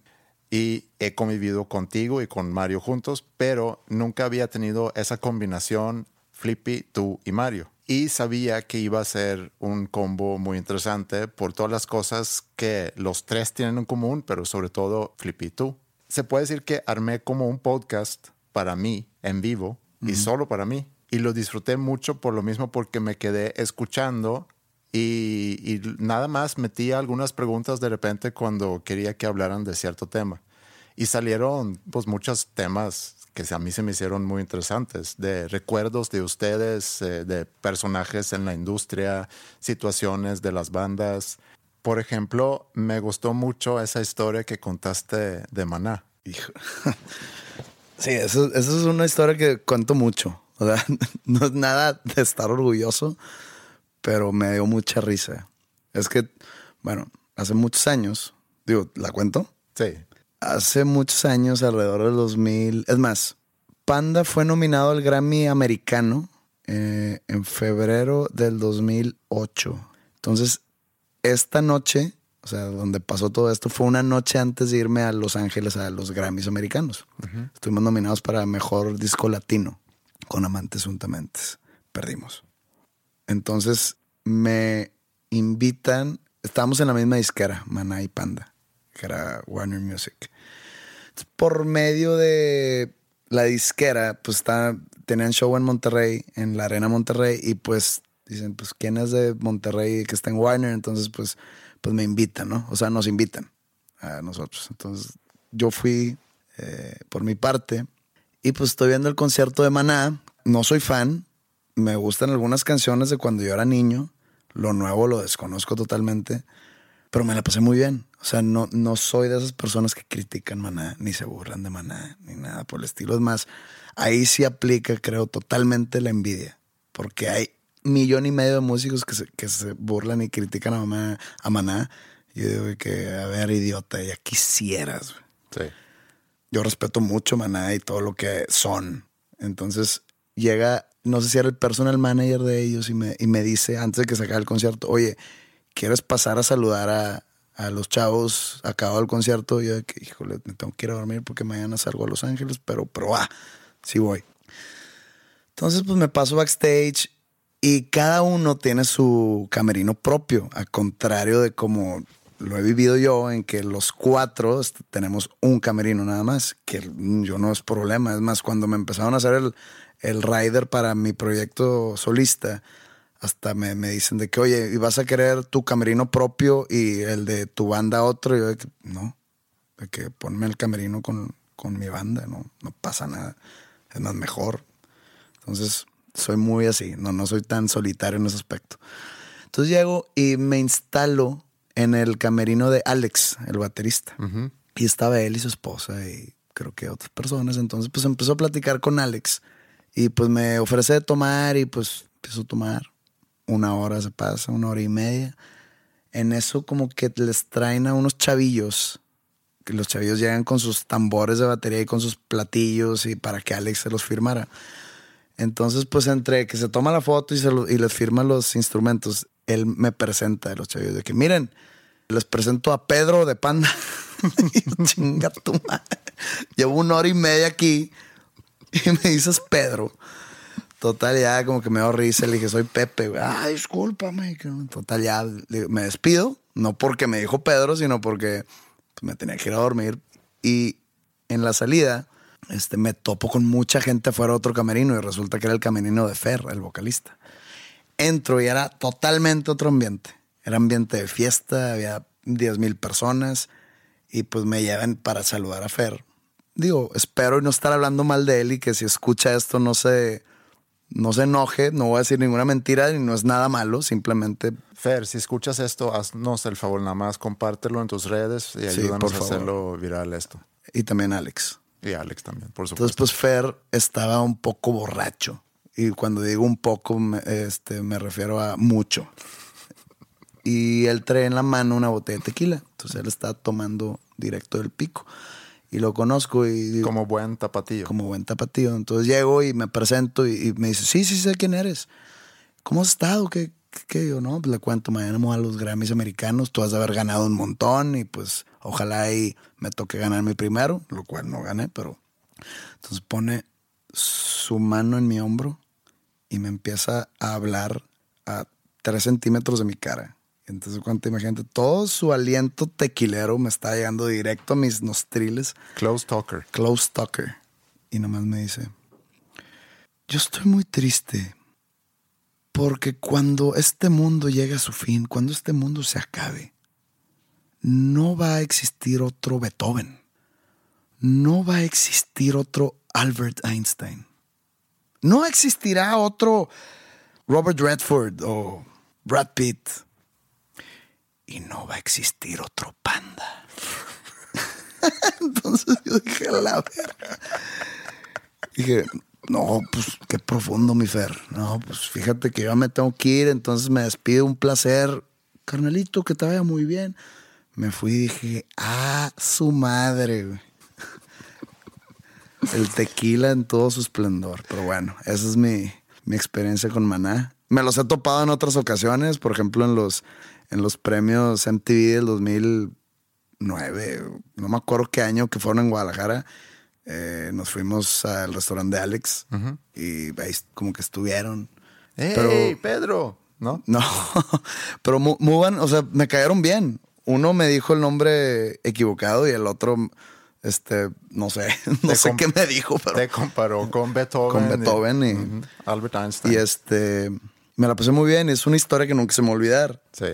y he convivido contigo y con Mario juntos, pero nunca había tenido esa combinación Flippy, tú y Mario. Y sabía que iba a ser un combo muy interesante por todas las cosas que los tres tienen en común, pero sobre todo Flippy y tú. Se puede decir que armé como un podcast para mí en vivo y solo para mí. Y lo disfruté mucho por lo mismo porque me quedé escuchando y, y nada más metía algunas preguntas de repente cuando quería que hablaran de cierto tema. Y salieron pues muchos temas que a mí se me hicieron muy interesantes, de recuerdos de ustedes, eh, de personajes en la industria, situaciones de las bandas. Por ejemplo, me gustó mucho esa historia que contaste de Maná. Hijo. Sí, eso, eso es una historia que cuento mucho. O sea, no es nada de estar orgulloso, pero me dio mucha risa. Es que, bueno, hace muchos años, digo, ¿la cuento? Sí, Hace muchos años, alrededor del 2000, es más, Panda fue nominado al Grammy americano eh, en febrero del 2008. Entonces, esta noche, o sea, donde pasó todo esto, fue una noche antes de irme a Los Ángeles a los Grammys americanos. Estuvimos nominados para Mejor Disco Latino con Amantes Untamentes. Perdimos. Entonces, me invitan, estábamos en la misma disquera, Maná y Panda, que era Warner Music. Por medio de la disquera, pues está, tenían show en Monterrey, en la Arena Monterrey, y pues dicen, pues, ¿quién es de Monterrey que está en Warner? Entonces, pues, pues me invitan, ¿no? O sea, nos invitan a nosotros. Entonces, yo fui eh, por mi parte Y pues estoy viendo el concierto de Maná. No soy fan. Me gustan algunas canciones de cuando yo era niño. Lo nuevo lo desconozco totalmente. Pero me la pasé muy bien. O sea, no, no soy de esas personas que critican Maná, ni se burlan de Maná, ni nada por el estilo. Es más, ahí sí aplica, creo, totalmente la envidia. Porque hay millón y medio de músicos que se, que se burlan y critican a, mamá, a Maná. Yo digo que, a ver, idiota, ya quisieras. Sí. Yo respeto mucho Maná y todo lo que son. Entonces llega, no sé si era el personal manager de ellos y me, y me dice antes de que se acabe el concierto, oye, ¿quieres pasar a saludar a, a los chavos acabado el concierto? Yo de que, híjole, me tengo que ir a dormir porque mañana salgo a Los Ángeles, pero, pero, ah, sí voy. Entonces, pues me paso backstage y cada uno tiene su camerino propio, a contrario de como lo he vivido yo, en que los cuatro est- tenemos un camerino nada más, que yo no es problema. Es más, cuando me empezaron a hacer el, el rider para mi proyecto solista, hasta me, me dicen de que, oye, ¿y vas a querer tu camerino propio y el de tu banda otro? Y yo de que, no, de que ponme el camerino con, con mi banda, no, no pasa nada. Es más mejor. Entonces, soy muy así, no, no soy tan solitario en ese aspecto. Entonces llego y me instalo en el camerino de Alex, el baterista. Y estaba él y su esposa y creo que otras personas. Entonces, pues empezó a platicar con Alex y pues me ofrece de tomar y pues empiezo a tomar. Una hora se pasa, una hora y media. En eso como que les traen a unos chavillos que los chavillos llegan con sus tambores de batería y con sus platillos y para que Alex se los firmara. Entonces, pues entre que se toma la foto y, se y les firma los instrumentos, él me presenta a los chavillos de que, miren, les presento a Pedro de Panda. chinga tu madre. Llevo una hora y media aquí y me dices Pedro. Total, ya como que me dio risa. Le dije, soy Pepe. güey. Ah, discúlpame. Total, ya me despido. No porque me dijo Pedro, sino porque pues, me tenía que ir a dormir. Y en la salida, este, me topo con mucha gente afuera de otro camerino y resulta que era el camerino de Fer, el vocalista. Entro y era totalmente otro ambiente. Era ambiente de fiesta, había 10 mil personas y pues me llevan para saludar a Fer. Digo, espero no estar hablando mal de él y que si escucha esto no se, no se enoje, no voy a decir ninguna mentira y no es nada malo, simplemente Fer, si escuchas esto, haznos el favor, nada más compártelo en tus redes y Sí, ayúdanos a hacerlo viral esto. y también Alex. Y Alex también, por Entonces, supuesto. pues Fer estaba un poco borracho. Y cuando digo un poco, me, este, me refiero a mucho. Y él trae en la mano una botella de tequila. Entonces él está tomando directo del pico. Y lo conozco y Como buen tapatillo. como buen tapatío. Entonces llego y me presento y, y me dice, sí, sí, sé quién eres. ¿Cómo has estado? ¿Qué, qué, qué? Yo, no, pues le cuento, mañana vamos a los Grammys americanos, tú has de haber ganado un montón y pues ojalá y me toque ganar mi primero, lo cual no gané, pero... Entonces pone su mano en mi hombro y me empieza a hablar a tres centímetros de mi cara. Entonces, cuánto imagínate, todo su aliento tequilero me está llegando directo a mis nostriles. Close talker. Close Talker. Y nomás me dice, yo estoy muy triste porque cuando este mundo llegue a su fin, cuando este mundo se acabe, no va a existir otro Beethoven, no va a existir otro Albert Einstein, no existirá otro Robert Redford o Brad Pitt y no va a existir otro panda. Entonces yo dije, "A la verga. Dije, no, pues qué profundo, mi Fer. No, pues fíjate que yo me tengo que ir, entonces me despido, un placer. Carnalito, que te vaya muy bien. Me fui y dije, ah, su madre, güey. El tequila en todo su esplendor. Pero bueno, esa es mi, mi experiencia con Maná. Me los he topado en otras ocasiones, por ejemplo, en los, en los premios MTV del 2009, no me acuerdo qué año que fueron en Guadalajara. Eh, nos fuimos al restaurante de Alex y ahí como que estuvieron. ¡Ey, Pero- Pedro! ¿No? No, pero mu- muy buen- o sea, me cayeron bien. Uno me dijo el nombre equivocado y el otro, este, no sé, no Te sé qué me dijo, pero Te comparó con Beethoven. Con Beethoven y-. Albert Einstein. y este, me la pasé muy bien. Es una historia que nunca se me va a olvidar. Sí,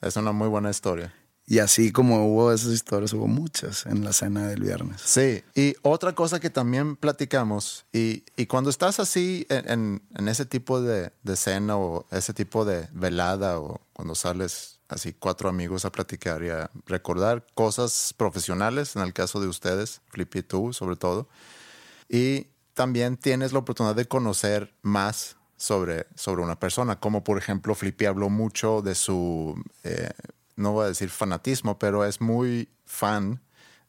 es una muy buena historia. Y así como hubo esas historias, hubo muchas en la cena del viernes. Sí, y otra cosa que también platicamos, y, y cuando estás así en, en- en ese tipo de, de cena o ese tipo de velada o cuando sales así cuatro amigos a platicar y a recordar cosas profesionales, en el caso de ustedes, Flippy y tú sobre todo, y también tienes la oportunidad de conocer más sobre, sobre una persona, como por ejemplo Flippy habló mucho de su, eh, no voy a decir fanatismo, pero es muy fan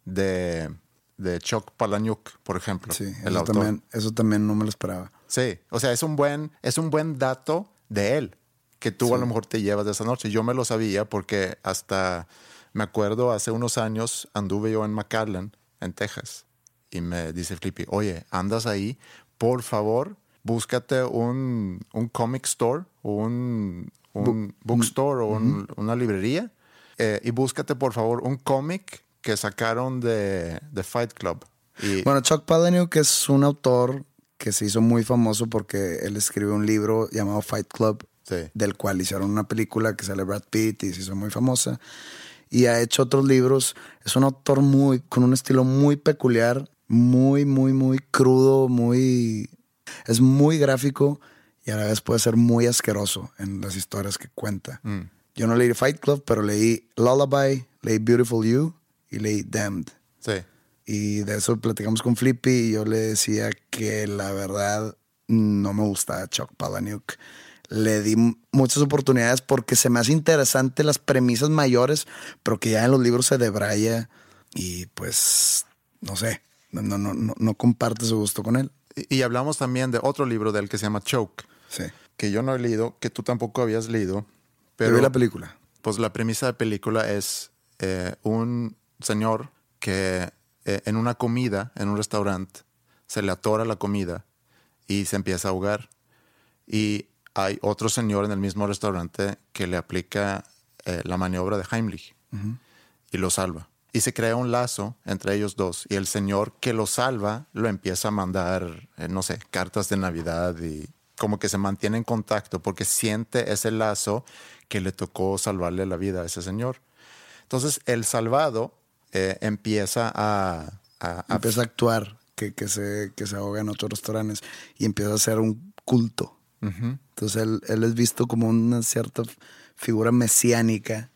de, de Chuck Palahniuk, por ejemplo, Sí, el eso autor. también, eso también no me lo esperaba. Sí, o sea, es un buen, es un buen dato de él que tú a lo mejor te llevas de esa noche. Yo me lo sabía porque hasta me acuerdo hace unos años anduve yo en McAllen, en Texas, y me dice Flippy, oye, andas ahí, por favor, búscate un, un comic store o un, un bookstore o un- una librería eh, y búscate por favor un cómic que sacaron de, de Fight Club. Y, Bueno, Chuck Palahniuk es un autor que se hizo muy famoso porque él escribió un libro llamado Fight Club, Sí. del cual hicieron una película que sale Brad Pitt y se hizo muy famosa. Y ha hecho otros libros. Es un autor muy, con un estilo muy peculiar, muy, muy, muy crudo, muy... Es muy gráfico y a la vez puede ser muy asqueroso en las historias que cuenta. Yo no leí Fight Club, pero leí Lullaby, leí Beautiful You y leí Damned. sí. Y de eso platicamos con Flippy y yo le decía que la verdad no me gustaba Chuck Palahniuk. Le di muchas oportunidades porque se me hace interesante las premisas mayores, pero que ya en los libros se debraya y pues no sé, no, no, no, no comparte su gusto con él. Y, hablamos también de otro libro de él que se llama Choke, Sí. que yo no he leído, que tú tampoco habías leído. Pero vi la película. Pues la premisa de película es eh, un señor que eh, en una comida, en un restaurante, se le atora la comida y se empieza a ahogar. Y hay otro señor en el mismo restaurante que le aplica eh, la maniobra de Heimlich y lo salva. Y se crea un lazo entre ellos dos. Y el señor que lo salva lo empieza a mandar, eh, no sé, cartas de Navidad y como que se mantiene en contacto porque siente ese lazo que le tocó salvarle la vida a ese señor. Entonces el salvado eh, empieza a, a- a- Empieza a actuar que, que, se, que se ahoga en otros restaurantes y empieza a ser un culto. Entonces él, él es visto como una cierta figura mesiánica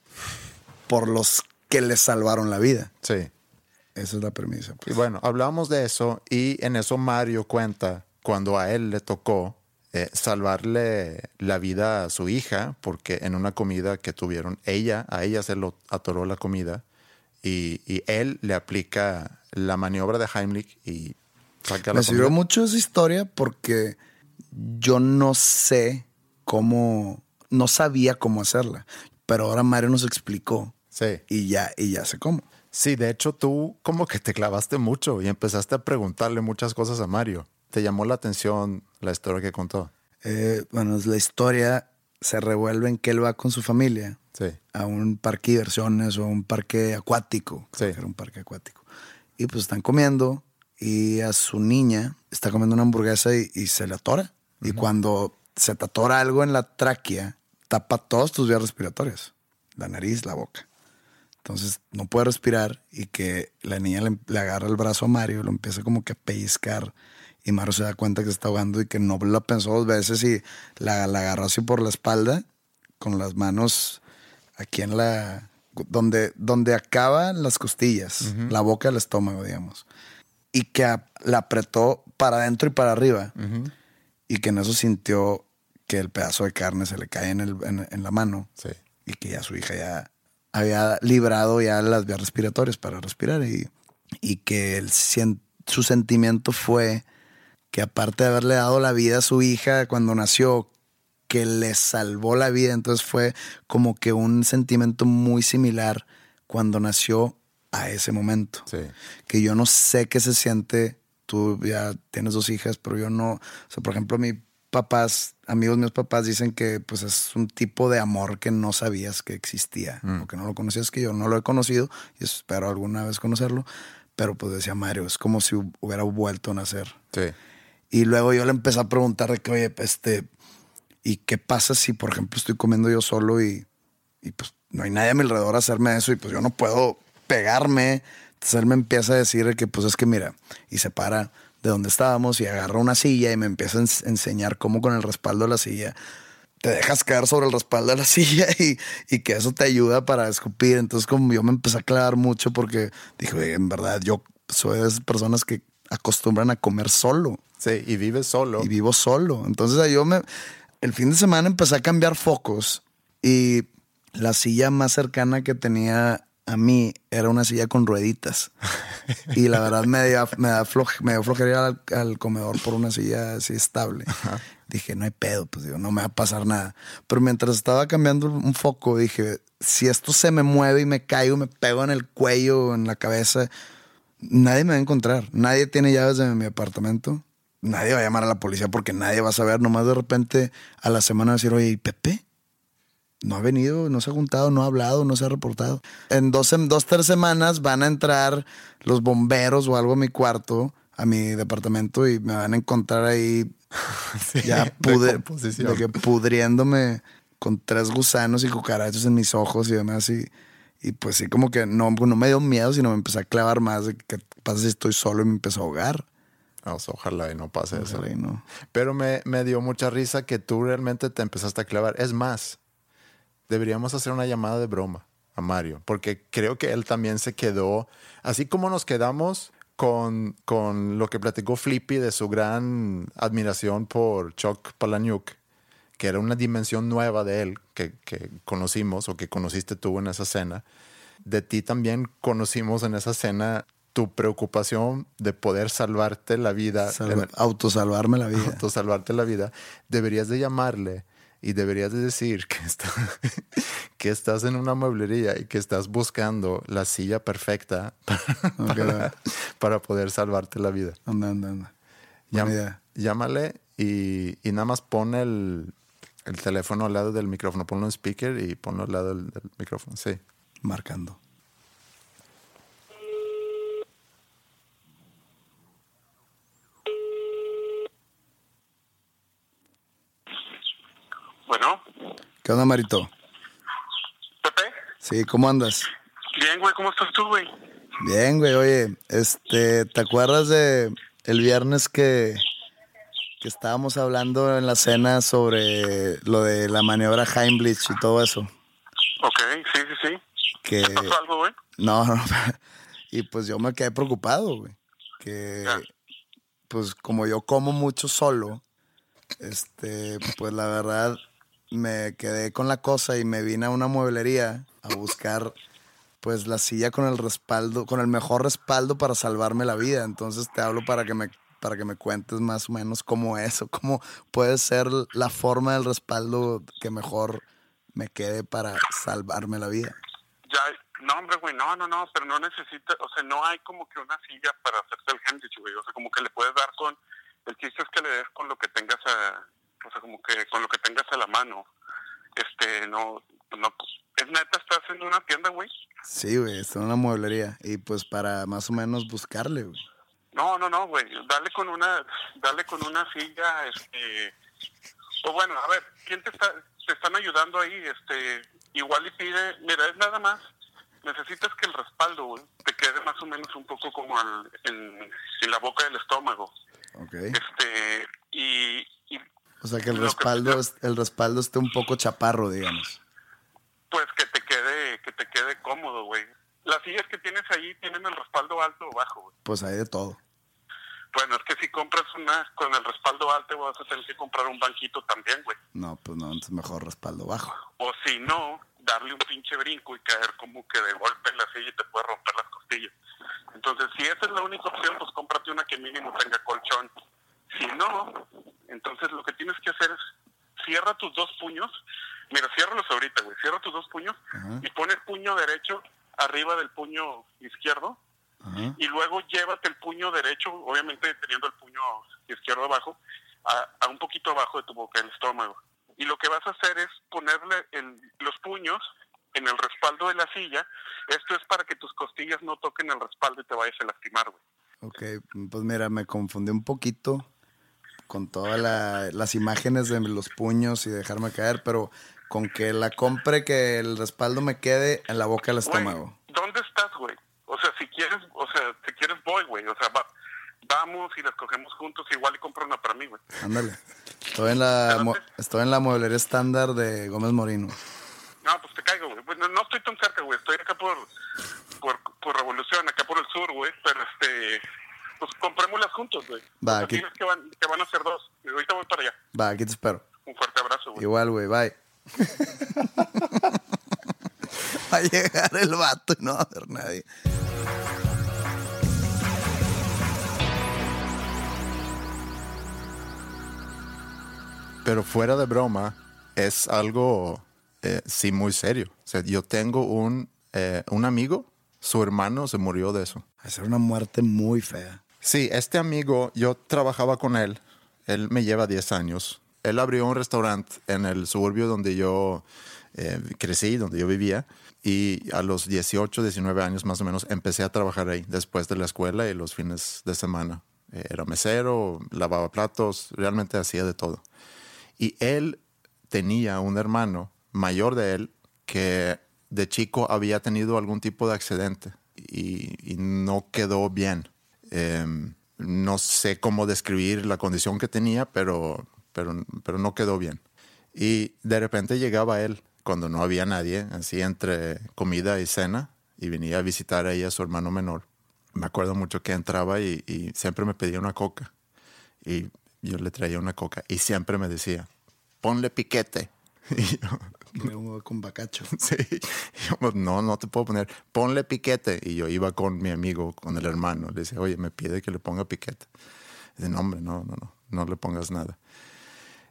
por los que le salvaron la vida. Sí. Esa es la premisa. Y pues. bueno, hablamos de eso y en eso Mario cuenta cuando a él le tocó eh, salvarle la vida a su hija porque en una comida que tuvieron, ella, a ella se lo atoró la comida y, y él le aplica la maniobra de Heimlich y saca la Me sirvió mucho esa historia porque yo no sé cómo, no sabía cómo hacerla, pero ahora Mario nos explicó Sí. y ya, y ya sé cómo. Sí, de hecho tú como que te clavaste mucho y empezaste a preguntarle muchas cosas a Mario. ¿Te llamó la atención la historia que contó? Eh, bueno, la historia se revuelve en que él va con su familia Sí. a un parque de diversiones o un parque acuático. Sí. era un parque acuático. Y pues están comiendo y a su niña está comiendo una hamburguesa y, y se le atora. Y cuando se te atora algo en la tráquea, tapa todas tus vías respiratorias, la nariz, la boca. Entonces no puede respirar y que la niña le, le agarra el brazo a Mario, lo empieza como que a pellizcar y Mario se da cuenta que se está ahogando y que no la pensó dos veces y la, la agarró así por la espalda con las manos aquí en la... donde, donde acaban las costillas, la boca del estómago, digamos. Y que a- la apretó para adentro y para arriba. Y que en eso sintió que el pedazo de carne se le cae en, el, en, en la mano Sí. y que ya su hija ya había librado ya las vías respiratorias para respirar y, y que el, su sentimiento fue que aparte de haberle dado la vida a su hija cuando nació, que le salvó la vida, entonces fue como que un sentimiento muy similar cuando nació a ese momento. Sí. Que yo no sé qué se siente, tú ya tienes dos hijas, pero yo no, o sea, por ejemplo, mis papás, amigos míos papás dicen que pues es un tipo de amor que no sabías que existía o que no lo conocías, que yo no lo he conocido y espero alguna vez conocerlo, pero pues decía Mario, es como si hubiera vuelto a nacer. Sí. Y luego yo le empecé a preguntar de que, oye, este, ¿y qué pasa si, por ejemplo, estoy comiendo yo solo y, y pues no hay nadie a mi alrededor a hacerme eso y pues yo no puedo pegarme. Entonces él me empieza a decir que pues es que mira, y se para de donde estábamos y agarra una silla y me empieza a ens- enseñar cómo con el respaldo de la silla te dejas caer sobre el respaldo de la silla y, y que eso te ayuda para escupir. Entonces como yo me empecé a clavar mucho porque dije, "Oye, en verdad yo soy de esas personas que acostumbran a comer solo Sí, y vives solo. y vivo solo. Entonces yo me, el fin de semana empecé a cambiar focos y la silla más cercana que tenía a mí era una silla con rueditas. Y la verdad me dio, me da floj- me dio flojería al, al comedor por una silla así estable. Dije, no hay pedo, pues digo, no me va a pasar nada. Pero mientras estaba cambiando un foco, dije, si esto se me mueve y me caigo, me pego en el cuello, en la cabeza, nadie me va a encontrar. Nadie tiene llaves de mi apartamento. Nadie va a llamar a la policía porque nadie va a saber. Nomás de repente a la semana va a decir, oye, ¿y Pepe? No ha venido, no se ha juntado, no ha hablado, no se ha reportado. En dos, en dos, tres semanas van a entrar los bomberos o algo a mi cuarto, a mi departamento, y me van a encontrar ahí ya de pude, de que pudriéndome con tres gusanos y cucarachas en mis ojos y demás. Y, y pues sí, como que no, no me dio miedo, sino me empecé a clavar más de que pasa si estoy solo y me empezó a ahogar. O sea, ojalá y no pase eso. Ojalá y no. Pero me, me dio mucha risa que tú realmente te empezaste a clavar. Es más, deberíamos hacer una llamada de broma a Mario, porque creo que él también se quedó, así como nos quedamos con, con lo que platicó Flippy de su gran admiración por Chuck Palahniuk, que era una dimensión nueva de él que, que conocimos o que conociste tú en esa cena. De ti también conocimos en esa cena tu preocupación de poder salvarte la vida. Salva- autosalvarme la vida. salvarte la vida. Deberías de llamarle y deberías de decir que, está- que estás en una mueblería y que estás buscando la silla perfecta para, para poder salvarte la vida. Anda, anda, anda. Llam- llámale y, y nada más pon el, el teléfono al lado del micrófono. Ponlo en speaker y ponlo al lado del, del micrófono. Sí. Marcando. Bueno, ¿Qué onda, Marito? Pepe. Sí, ¿cómo andas? Bien, güey, ¿cómo estás tú, güey? Bien, güey, oye, este, ¿te acuerdas de el viernes que, que estábamos hablando en la cena sobre lo de la maniobra Heimlich y todo eso? Ok, sí, sí, sí. Que ¿Pasó algo, güey? no, no, y pues yo me quedé preocupado, güey, que pues como yo como mucho solo, este, pues la verdad me quedé con la cosa y me vine a una mueblería a buscar pues la silla con el respaldo, con el mejor respaldo para salvarme la vida. Entonces te hablo para que me para que me cuentes más o menos cómo es o cómo puede ser la forma del respaldo que mejor me quede para salvarme la vida. Ya, no, hombre, güey, no, no, no, pero no necesita, o sea, no hay como que una silla para hacerse el handich, güey, o sea, como que le puedes dar con, el chiste es que le des con lo que tengas a, o sea, como que con lo que tengas a la mano, este, no, no, pues, es neta, estás en una tienda, güey, Sí, güey, está en una mueblería y pues para más o menos buscarle, güey. No, no, no, güey. Dale con una, dale con una silla, este, o bueno, a ver, ¿quién te está, te están ayudando ahí? Este, igual y pide, mira, es nada más, necesitas que el respaldo, güey, te quede más o menos un poco como al, en, en la boca del estómago, Ok. este, y O sea que el que- respaldo, es- el respaldo esté un poco chaparro, digamos. pues que te quede, que te quede cómodo, güey. Las sillas que tienes ahí tienen el respaldo alto o bajo, güey. Pues hay de todo. Bueno, es que si compras una con el respaldo alto, vas a tener que comprar un banquito también, güey. No, pues no, entonces mejor respaldo bajo. O si no, darle un pinche brinco y caer como que de golpe en la silla y te puede romper las costillas. Entonces, si esa es la única opción, pues cómprate una que mínimo tenga colchón. Si no, entonces lo que tienes que hacer es cierra tus dos puños. Mira, ciérralos ahorita, güey. Cierra tus dos puños y pon el puño derecho arriba del puño izquierdo. Ajá. Y luego llévate el puño derecho, obviamente teniendo el puño izquierdo abajo, a, a un poquito abajo de tu boca, el estómago. Y lo que vas a hacer es ponerle el- los puños en el respaldo de la silla. Esto es para que tus costillas no toquen el respaldo y te vayas a lastimar, güey. Ok, pues mira, me confundí un poquito con todas la- las imágenes de los puños y dejarme caer, pero con que la compre, que el respaldo me quede en la boca del Güey, estómago. ¿dónde estás, güey? O sea, si quieres, o sea, si quieres voy, güey. O sea, va- vamos y las cogemos juntos. Igual y compro una para mí, güey. Ándale. Estoy en la, mo- estoy en la mueblería estándar de Gómez Morino. No, pues te caigo, güey. Pues no, no estoy tan cerca, güey. Estoy acá por, por, por Revolución, acá por el sur, güey. Pero este, pues comprémoslas juntos, güey. Va, aquí- que van, que van a ser dos. Ahorita voy para allá. Va, aquí te espero. Un fuerte abrazo, güey. Igual, güey, bye. Va a llegar el vato y no va a haber nadie. Pero fuera de broma, es algo, eh, sí, muy serio. O sea, yo tengo un, eh, un amigo, su hermano se murió de eso. Va a ser una muerte muy fea. Sí, este amigo, yo trabajaba con él, él me lleva 10 años. Él abrió un restaurante en el suburbio donde yo eh, crecí, donde yo vivía, y a los 18, 19 años más o menos empecé a trabajar ahí después de la escuela y los fines de semana. Eh, Era mesero, lavaba platos, realmente hacía de todo. Y él tenía un hermano mayor de él que de chico había tenido algún tipo de accidente y, y no quedó bien. Eh, no sé cómo describir la condición que tenía, pero, pero, pero no quedó bien. Y de repente llegaba él cuando no había nadie, así entre comida y cena, y venía a visitar a su hermano menor. Me acuerdo mucho que entraba y, y siempre me pedía una coca. Y yo le traía una coca y siempre me decía, ponle piquete. Y yo, Luego Con bacacho. Sí, yo, no, no te puedo poner, ponle piquete. Y yo iba con mi amigo, con el hermano, le decía, oye, me pide que le ponga piquete. Dice, no, hombre, no, no, no, no le pongas nada.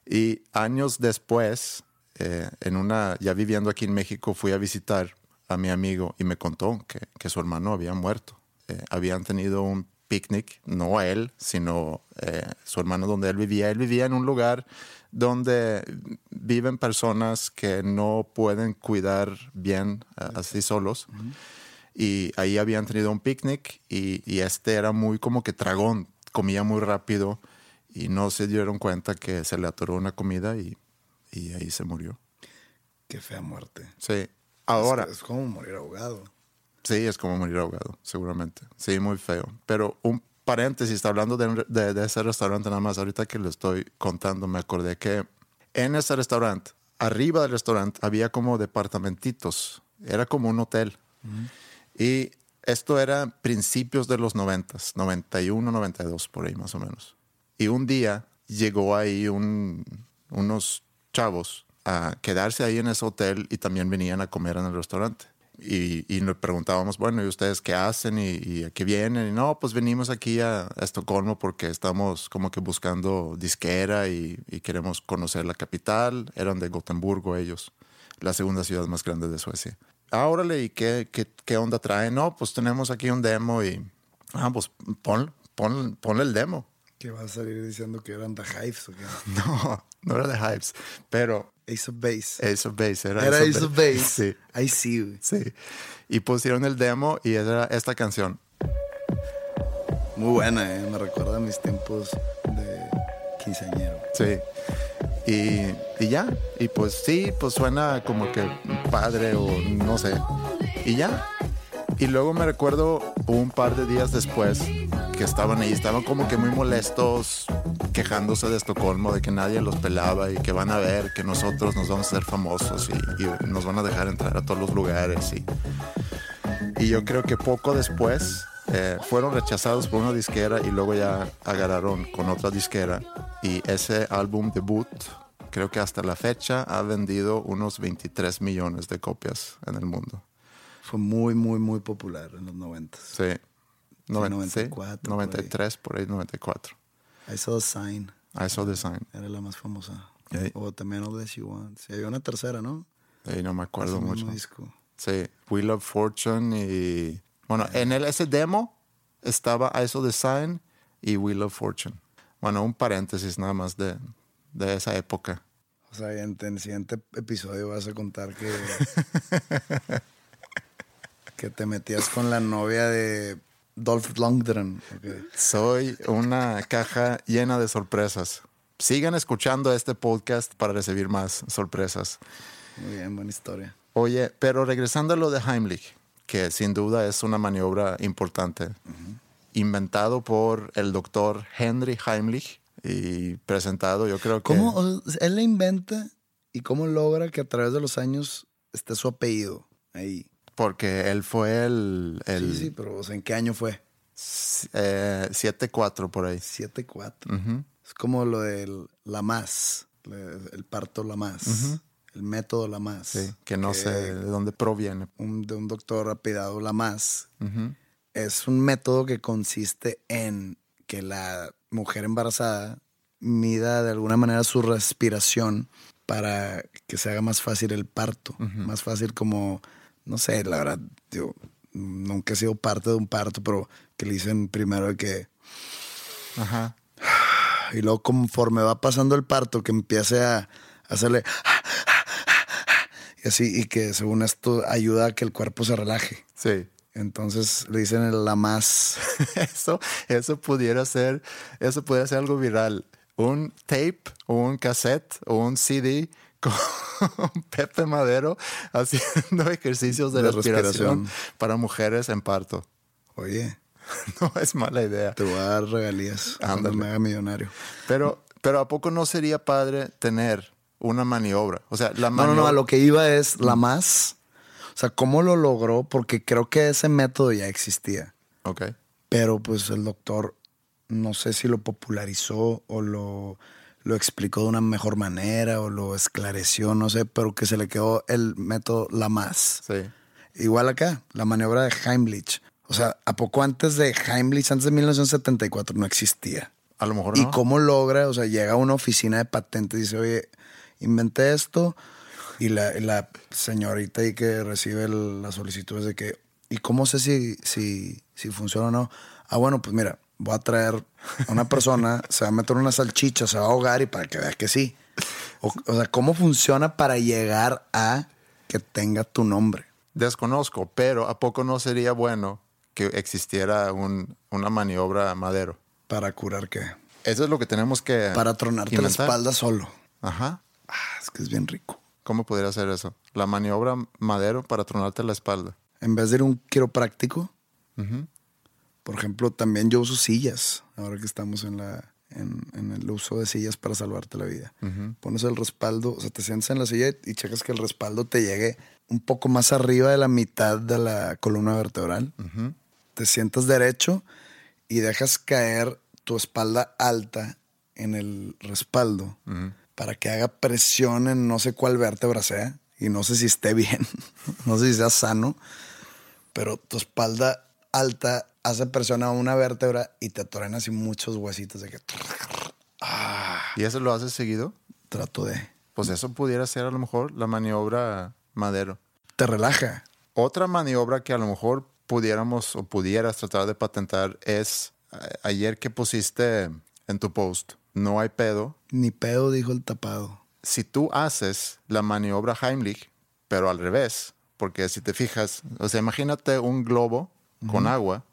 Y años después, eh, en una, ya viviendo aquí en México, fui a visitar a mi amigo y me contó que, que su hermano había muerto. Eh, habían tenido un picnic, no a él, sino eh, su hermano donde él vivía. Él vivía en un lugar donde viven personas que no pueden cuidar bien eh, así solos. Y ahí habían tenido un picnic y, y este era muy como que tragón, comía muy rápido y no se dieron cuenta que se le atoró una comida y, y ahí se murió. Qué fea muerte. Sí. Ahora, Es, es como morir ahogado. sí, es como morir ahogado, seguramente. Sí, muy feo. Pero un paréntesis, hablando de, de, de ese restaurante nada más, ahorita que lo estoy contando, me acordé que en ese restaurante, arriba del restaurante, había como departamentitos. Era como un hotel. Y esto era principios de los 90, 91, 92, por ahí más o menos. Y un día llegó ahí un- unos chavos a quedarse ahí en ese hotel y también venían a comer en el restaurante. Y, y nos preguntábamos, bueno, ¿y ustedes qué hacen y, y a qué vienen? Y no, pues venimos aquí a, a Estocolmo porque estamos como que buscando disquera y, y queremos conocer la capital. Eran de Gotemburgo ellos, la segunda ciudad más grande de Suecia. Ah, órale, ¿y qué, qué, qué onda traen? No, pues tenemos aquí un demo y... Ah, pues pon, pon, ponle el demo. Que va a salir diciendo que eran The Hives o qué. No, no era de Hypes, pero Ace of Base. Ace of Base era, Era Ace of Base. Sí, Ahí sí, güey. sí. Y pusieron el demo y era esta canción. Muy buena, ¿eh? Me recuerda a mis tiempos de quinceañero. Sí. Y, y ya. Y pues sí, pues suena como que padre o no sé. Y ya. Y luego me recuerdo un par de días después que estaban ahí, estaban como que muy molestos, quejándose de Estocolmo, de que nadie los pelaba y que van a ver que nosotros nos vamos a hacer famosos y, y nos van a dejar entrar a todos los lugares. Y, y yo creo que poco después eh, fueron rechazados por una disquera y luego ya agarraron con otra disquera. Y ese álbum debut, creo que hasta la fecha ha vendido unos 23 millones de copias en el mundo. Fue muy, muy, muy popular en los noventas. Sí. Noven- 94 sí, por ahí. 93, por ahí 94. I Saw a Sign. I saw the sign. Era la más famosa. O también All That She Wants. Sí, había una tercera, ¿no? Y no me acuerdo Ese mucho. mismo disco. Sí, We Love Fortune y... Bueno, en el, ese demo estaba I Saw the Sign y We Love Fortune. Bueno, un paréntesis nada más de, de esa época. O sea, en en el siguiente episodio vas a contar que. que te metías con la novia de Dolph Lundgren. Soy una caja llena de sorpresas. Sigan escuchando este podcast para recibir más sorpresas. Muy bien, buena historia. Oye, pero regresando a lo de Heimlich, que sin duda es una maniobra importante, inventado por el doctor Henry Heimlich y presentado, yo creo que... ¿Cómo él la inventa y cómo logra que a través de los años esté su apellido ahí? Porque él fue el... el Sí, sí, pero o sea, ¿en qué año fue? eh, 7-4 por ahí. 7-4. Ujú. Es como lo del la más, el parto la más, el método la más. Sí, que no sé de dónde proviene. un- de un doctor apellidado la más. Es un método que consiste en que la mujer embarazada mida de alguna manera su respiración para que se haga más fácil el parto. Más fácil como, no sé, la verdad, yo nunca he sido parte de un parto, pero que le dicen primero de que Ajá. y luego conforme va pasando el parto que empiece a hacerle y así y que según esto ayuda a que el cuerpo se relaje. Sí. Entonces le dicen la más Eso, eso pudiera ser, eso pudiera ser algo viral. Un tape o un cassette o un CD con Pepe Madero haciendo ejercicios de, De respiración, respiración. para mujeres en parto. Oye, No es mala idea. te voy a dar regalías cuando me haga millonario. Pero, pero ¿a poco no sería padre tener una maniobra? O sea, la No, no, maniobra... no, a lo que iba es la más. O sea, ¿cómo lo logró? Porque creo que ese método ya existía. Ok. Pero pues el doctor no sé si lo popularizó o lo, lo explicó de una mejor manera o lo esclareció, no sé, pero que se le quedó el método la más. Sí. Igual acá, la maniobra de Heimlich. O sea, ¿a poco antes de Heimlich, antes de 1974, no existía? A lo mejor ¿Y no. cómo logra? O sea, llega a una oficina de patentes y dice, oye, inventé esto. Y la, y la señorita ahí que recibe el- la solicitud es de que, ¿y cómo sé si, si, si funciona o no? Ah, bueno, pues mira, voy a traer a una persona, se va a meter una salchicha, se va a ahogar y para que veas que sí. O, o sea, ¿cómo funciona para llegar a que tenga tu nombre? Desconozco, pero ¿a poco no sería bueno que existiera un- una maniobra madero? ¿Para curar qué? Eso es lo que tenemos que Para tronarte la espalda solo. Ajá. Ah, es que es bien rico. ¿Cómo podría ser eso? La maniobra madero para tronarte la espalda. En vez de ir a un quiropráctico, Ujú. Por ejemplo, también yo uso sillas, ahora que estamos en, la, en, en el uso de sillas para salvarte la vida. Pones el respaldo, o sea, te sientas en la silla y checas que el respaldo te llegue un poco más arriba de la mitad de la columna vertebral. Te sientas derecho y dejas caer tu espalda alta en el respaldo para que haga presión en no sé cuál vértebra sea y no sé si esté bien, no sé si sea sano, pero tu espalda alta hace presión a una vértebra y te atoran así muchos huesitos de que ¿Y eso lo haces seguido? trato de... Pues eso pudiera ser a lo mejor la maniobra madero. Te relaja. Otra maniobra que a lo mejor pudiéramos o pudieras tratar de patentar es eh, ayer que pusiste en tu post, no hay pedo. Ni pedo, dijo el tapado. Si tú haces la maniobra Heimlich, pero al revés, porque si te fijas, o sea, imagínate un globo con agua,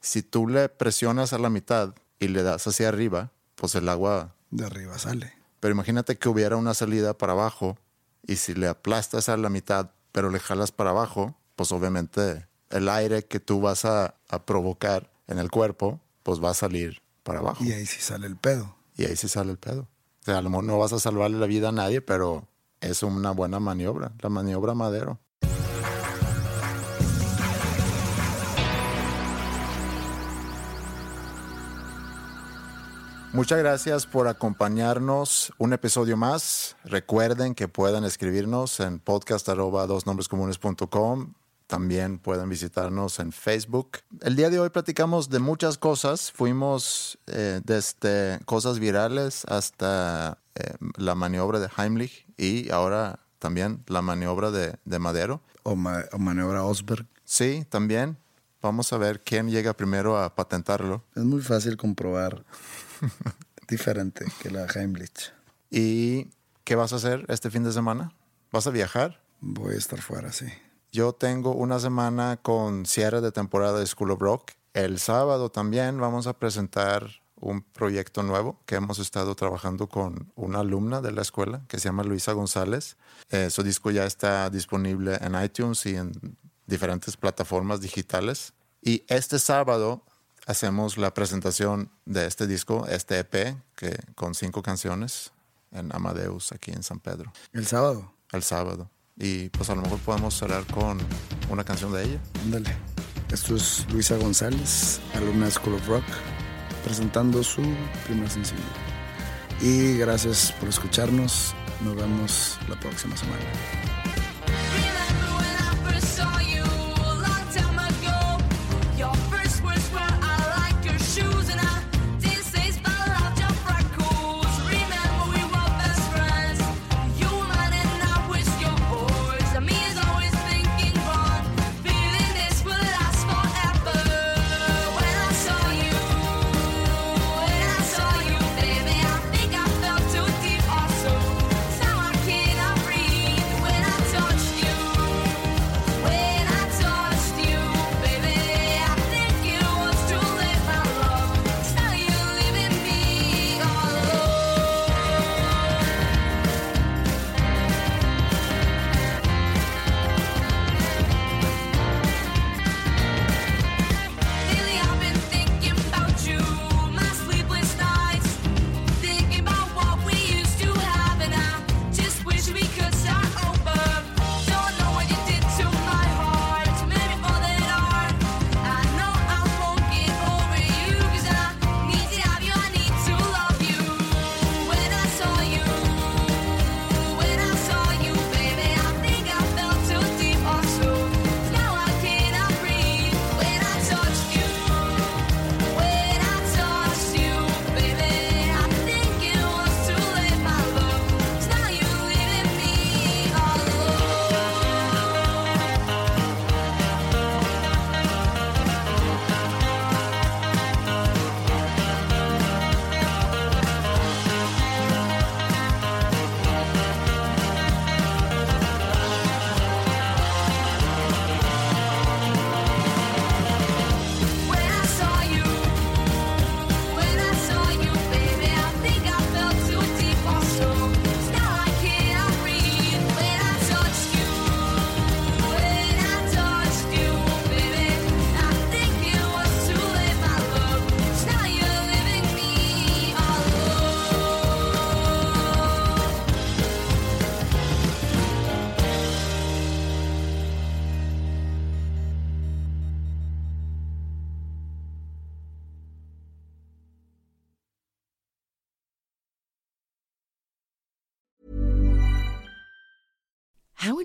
si tú le presionas a la mitad y le das hacia arriba, pues el agua De arriba sale. Pero imagínate que hubiera una salida para abajo y si le aplastas a la mitad, pero le jalas para abajo, pues obviamente el aire que tú vas a, a provocar en el cuerpo, pues va a salir para abajo. Y ahí sí sale el pedo. Y ahí sí sale el pedo. O sea, a lo mejor no vas a salvarle la vida a nadie, pero es una buena maniobra, la maniobra madero. Muchas gracias por acompañarnos un episodio más. Recuerden que pueden escribirnos en podcast arroba dosnombrescomunes.com. También pueden visitarnos en Facebook. El día de hoy platicamos de muchas cosas. Fuimos eh, desde cosas virales hasta eh, la maniobra de Heimlich y ahora también la maniobra de, de Madero. O, ma- o maniobra Osberg. Sí, también. Vamos a ver quién llega primero a patentarlo. Es muy fácil comprobar. Diferente que la Heimlich. ¿Y qué vas a hacer este fin de semana? ¿Vas a viajar? Voy a estar fuera, sí. Yo tengo una semana con cierre de temporada de School of Rock. El sábado también vamos a presentar un proyecto nuevo que hemos estado trabajando con una alumna de la escuela que se llama Luisa González. Eh, su disco ya está disponible en iTunes y en diferentes plataformas digitales. Y este sábado hacemos la presentación de este disco, este EP, que, con cinco canciones en Amadeus, aquí en San Pedro. ¿El sábado? El sábado. Y pues a lo mejor podemos cerrar con una canción de ella. Ándale. Esto es Luisa González, alumna de School of Rock, presentando su primer sencillo. Y gracias por escucharnos. Nos vemos la próxima semana.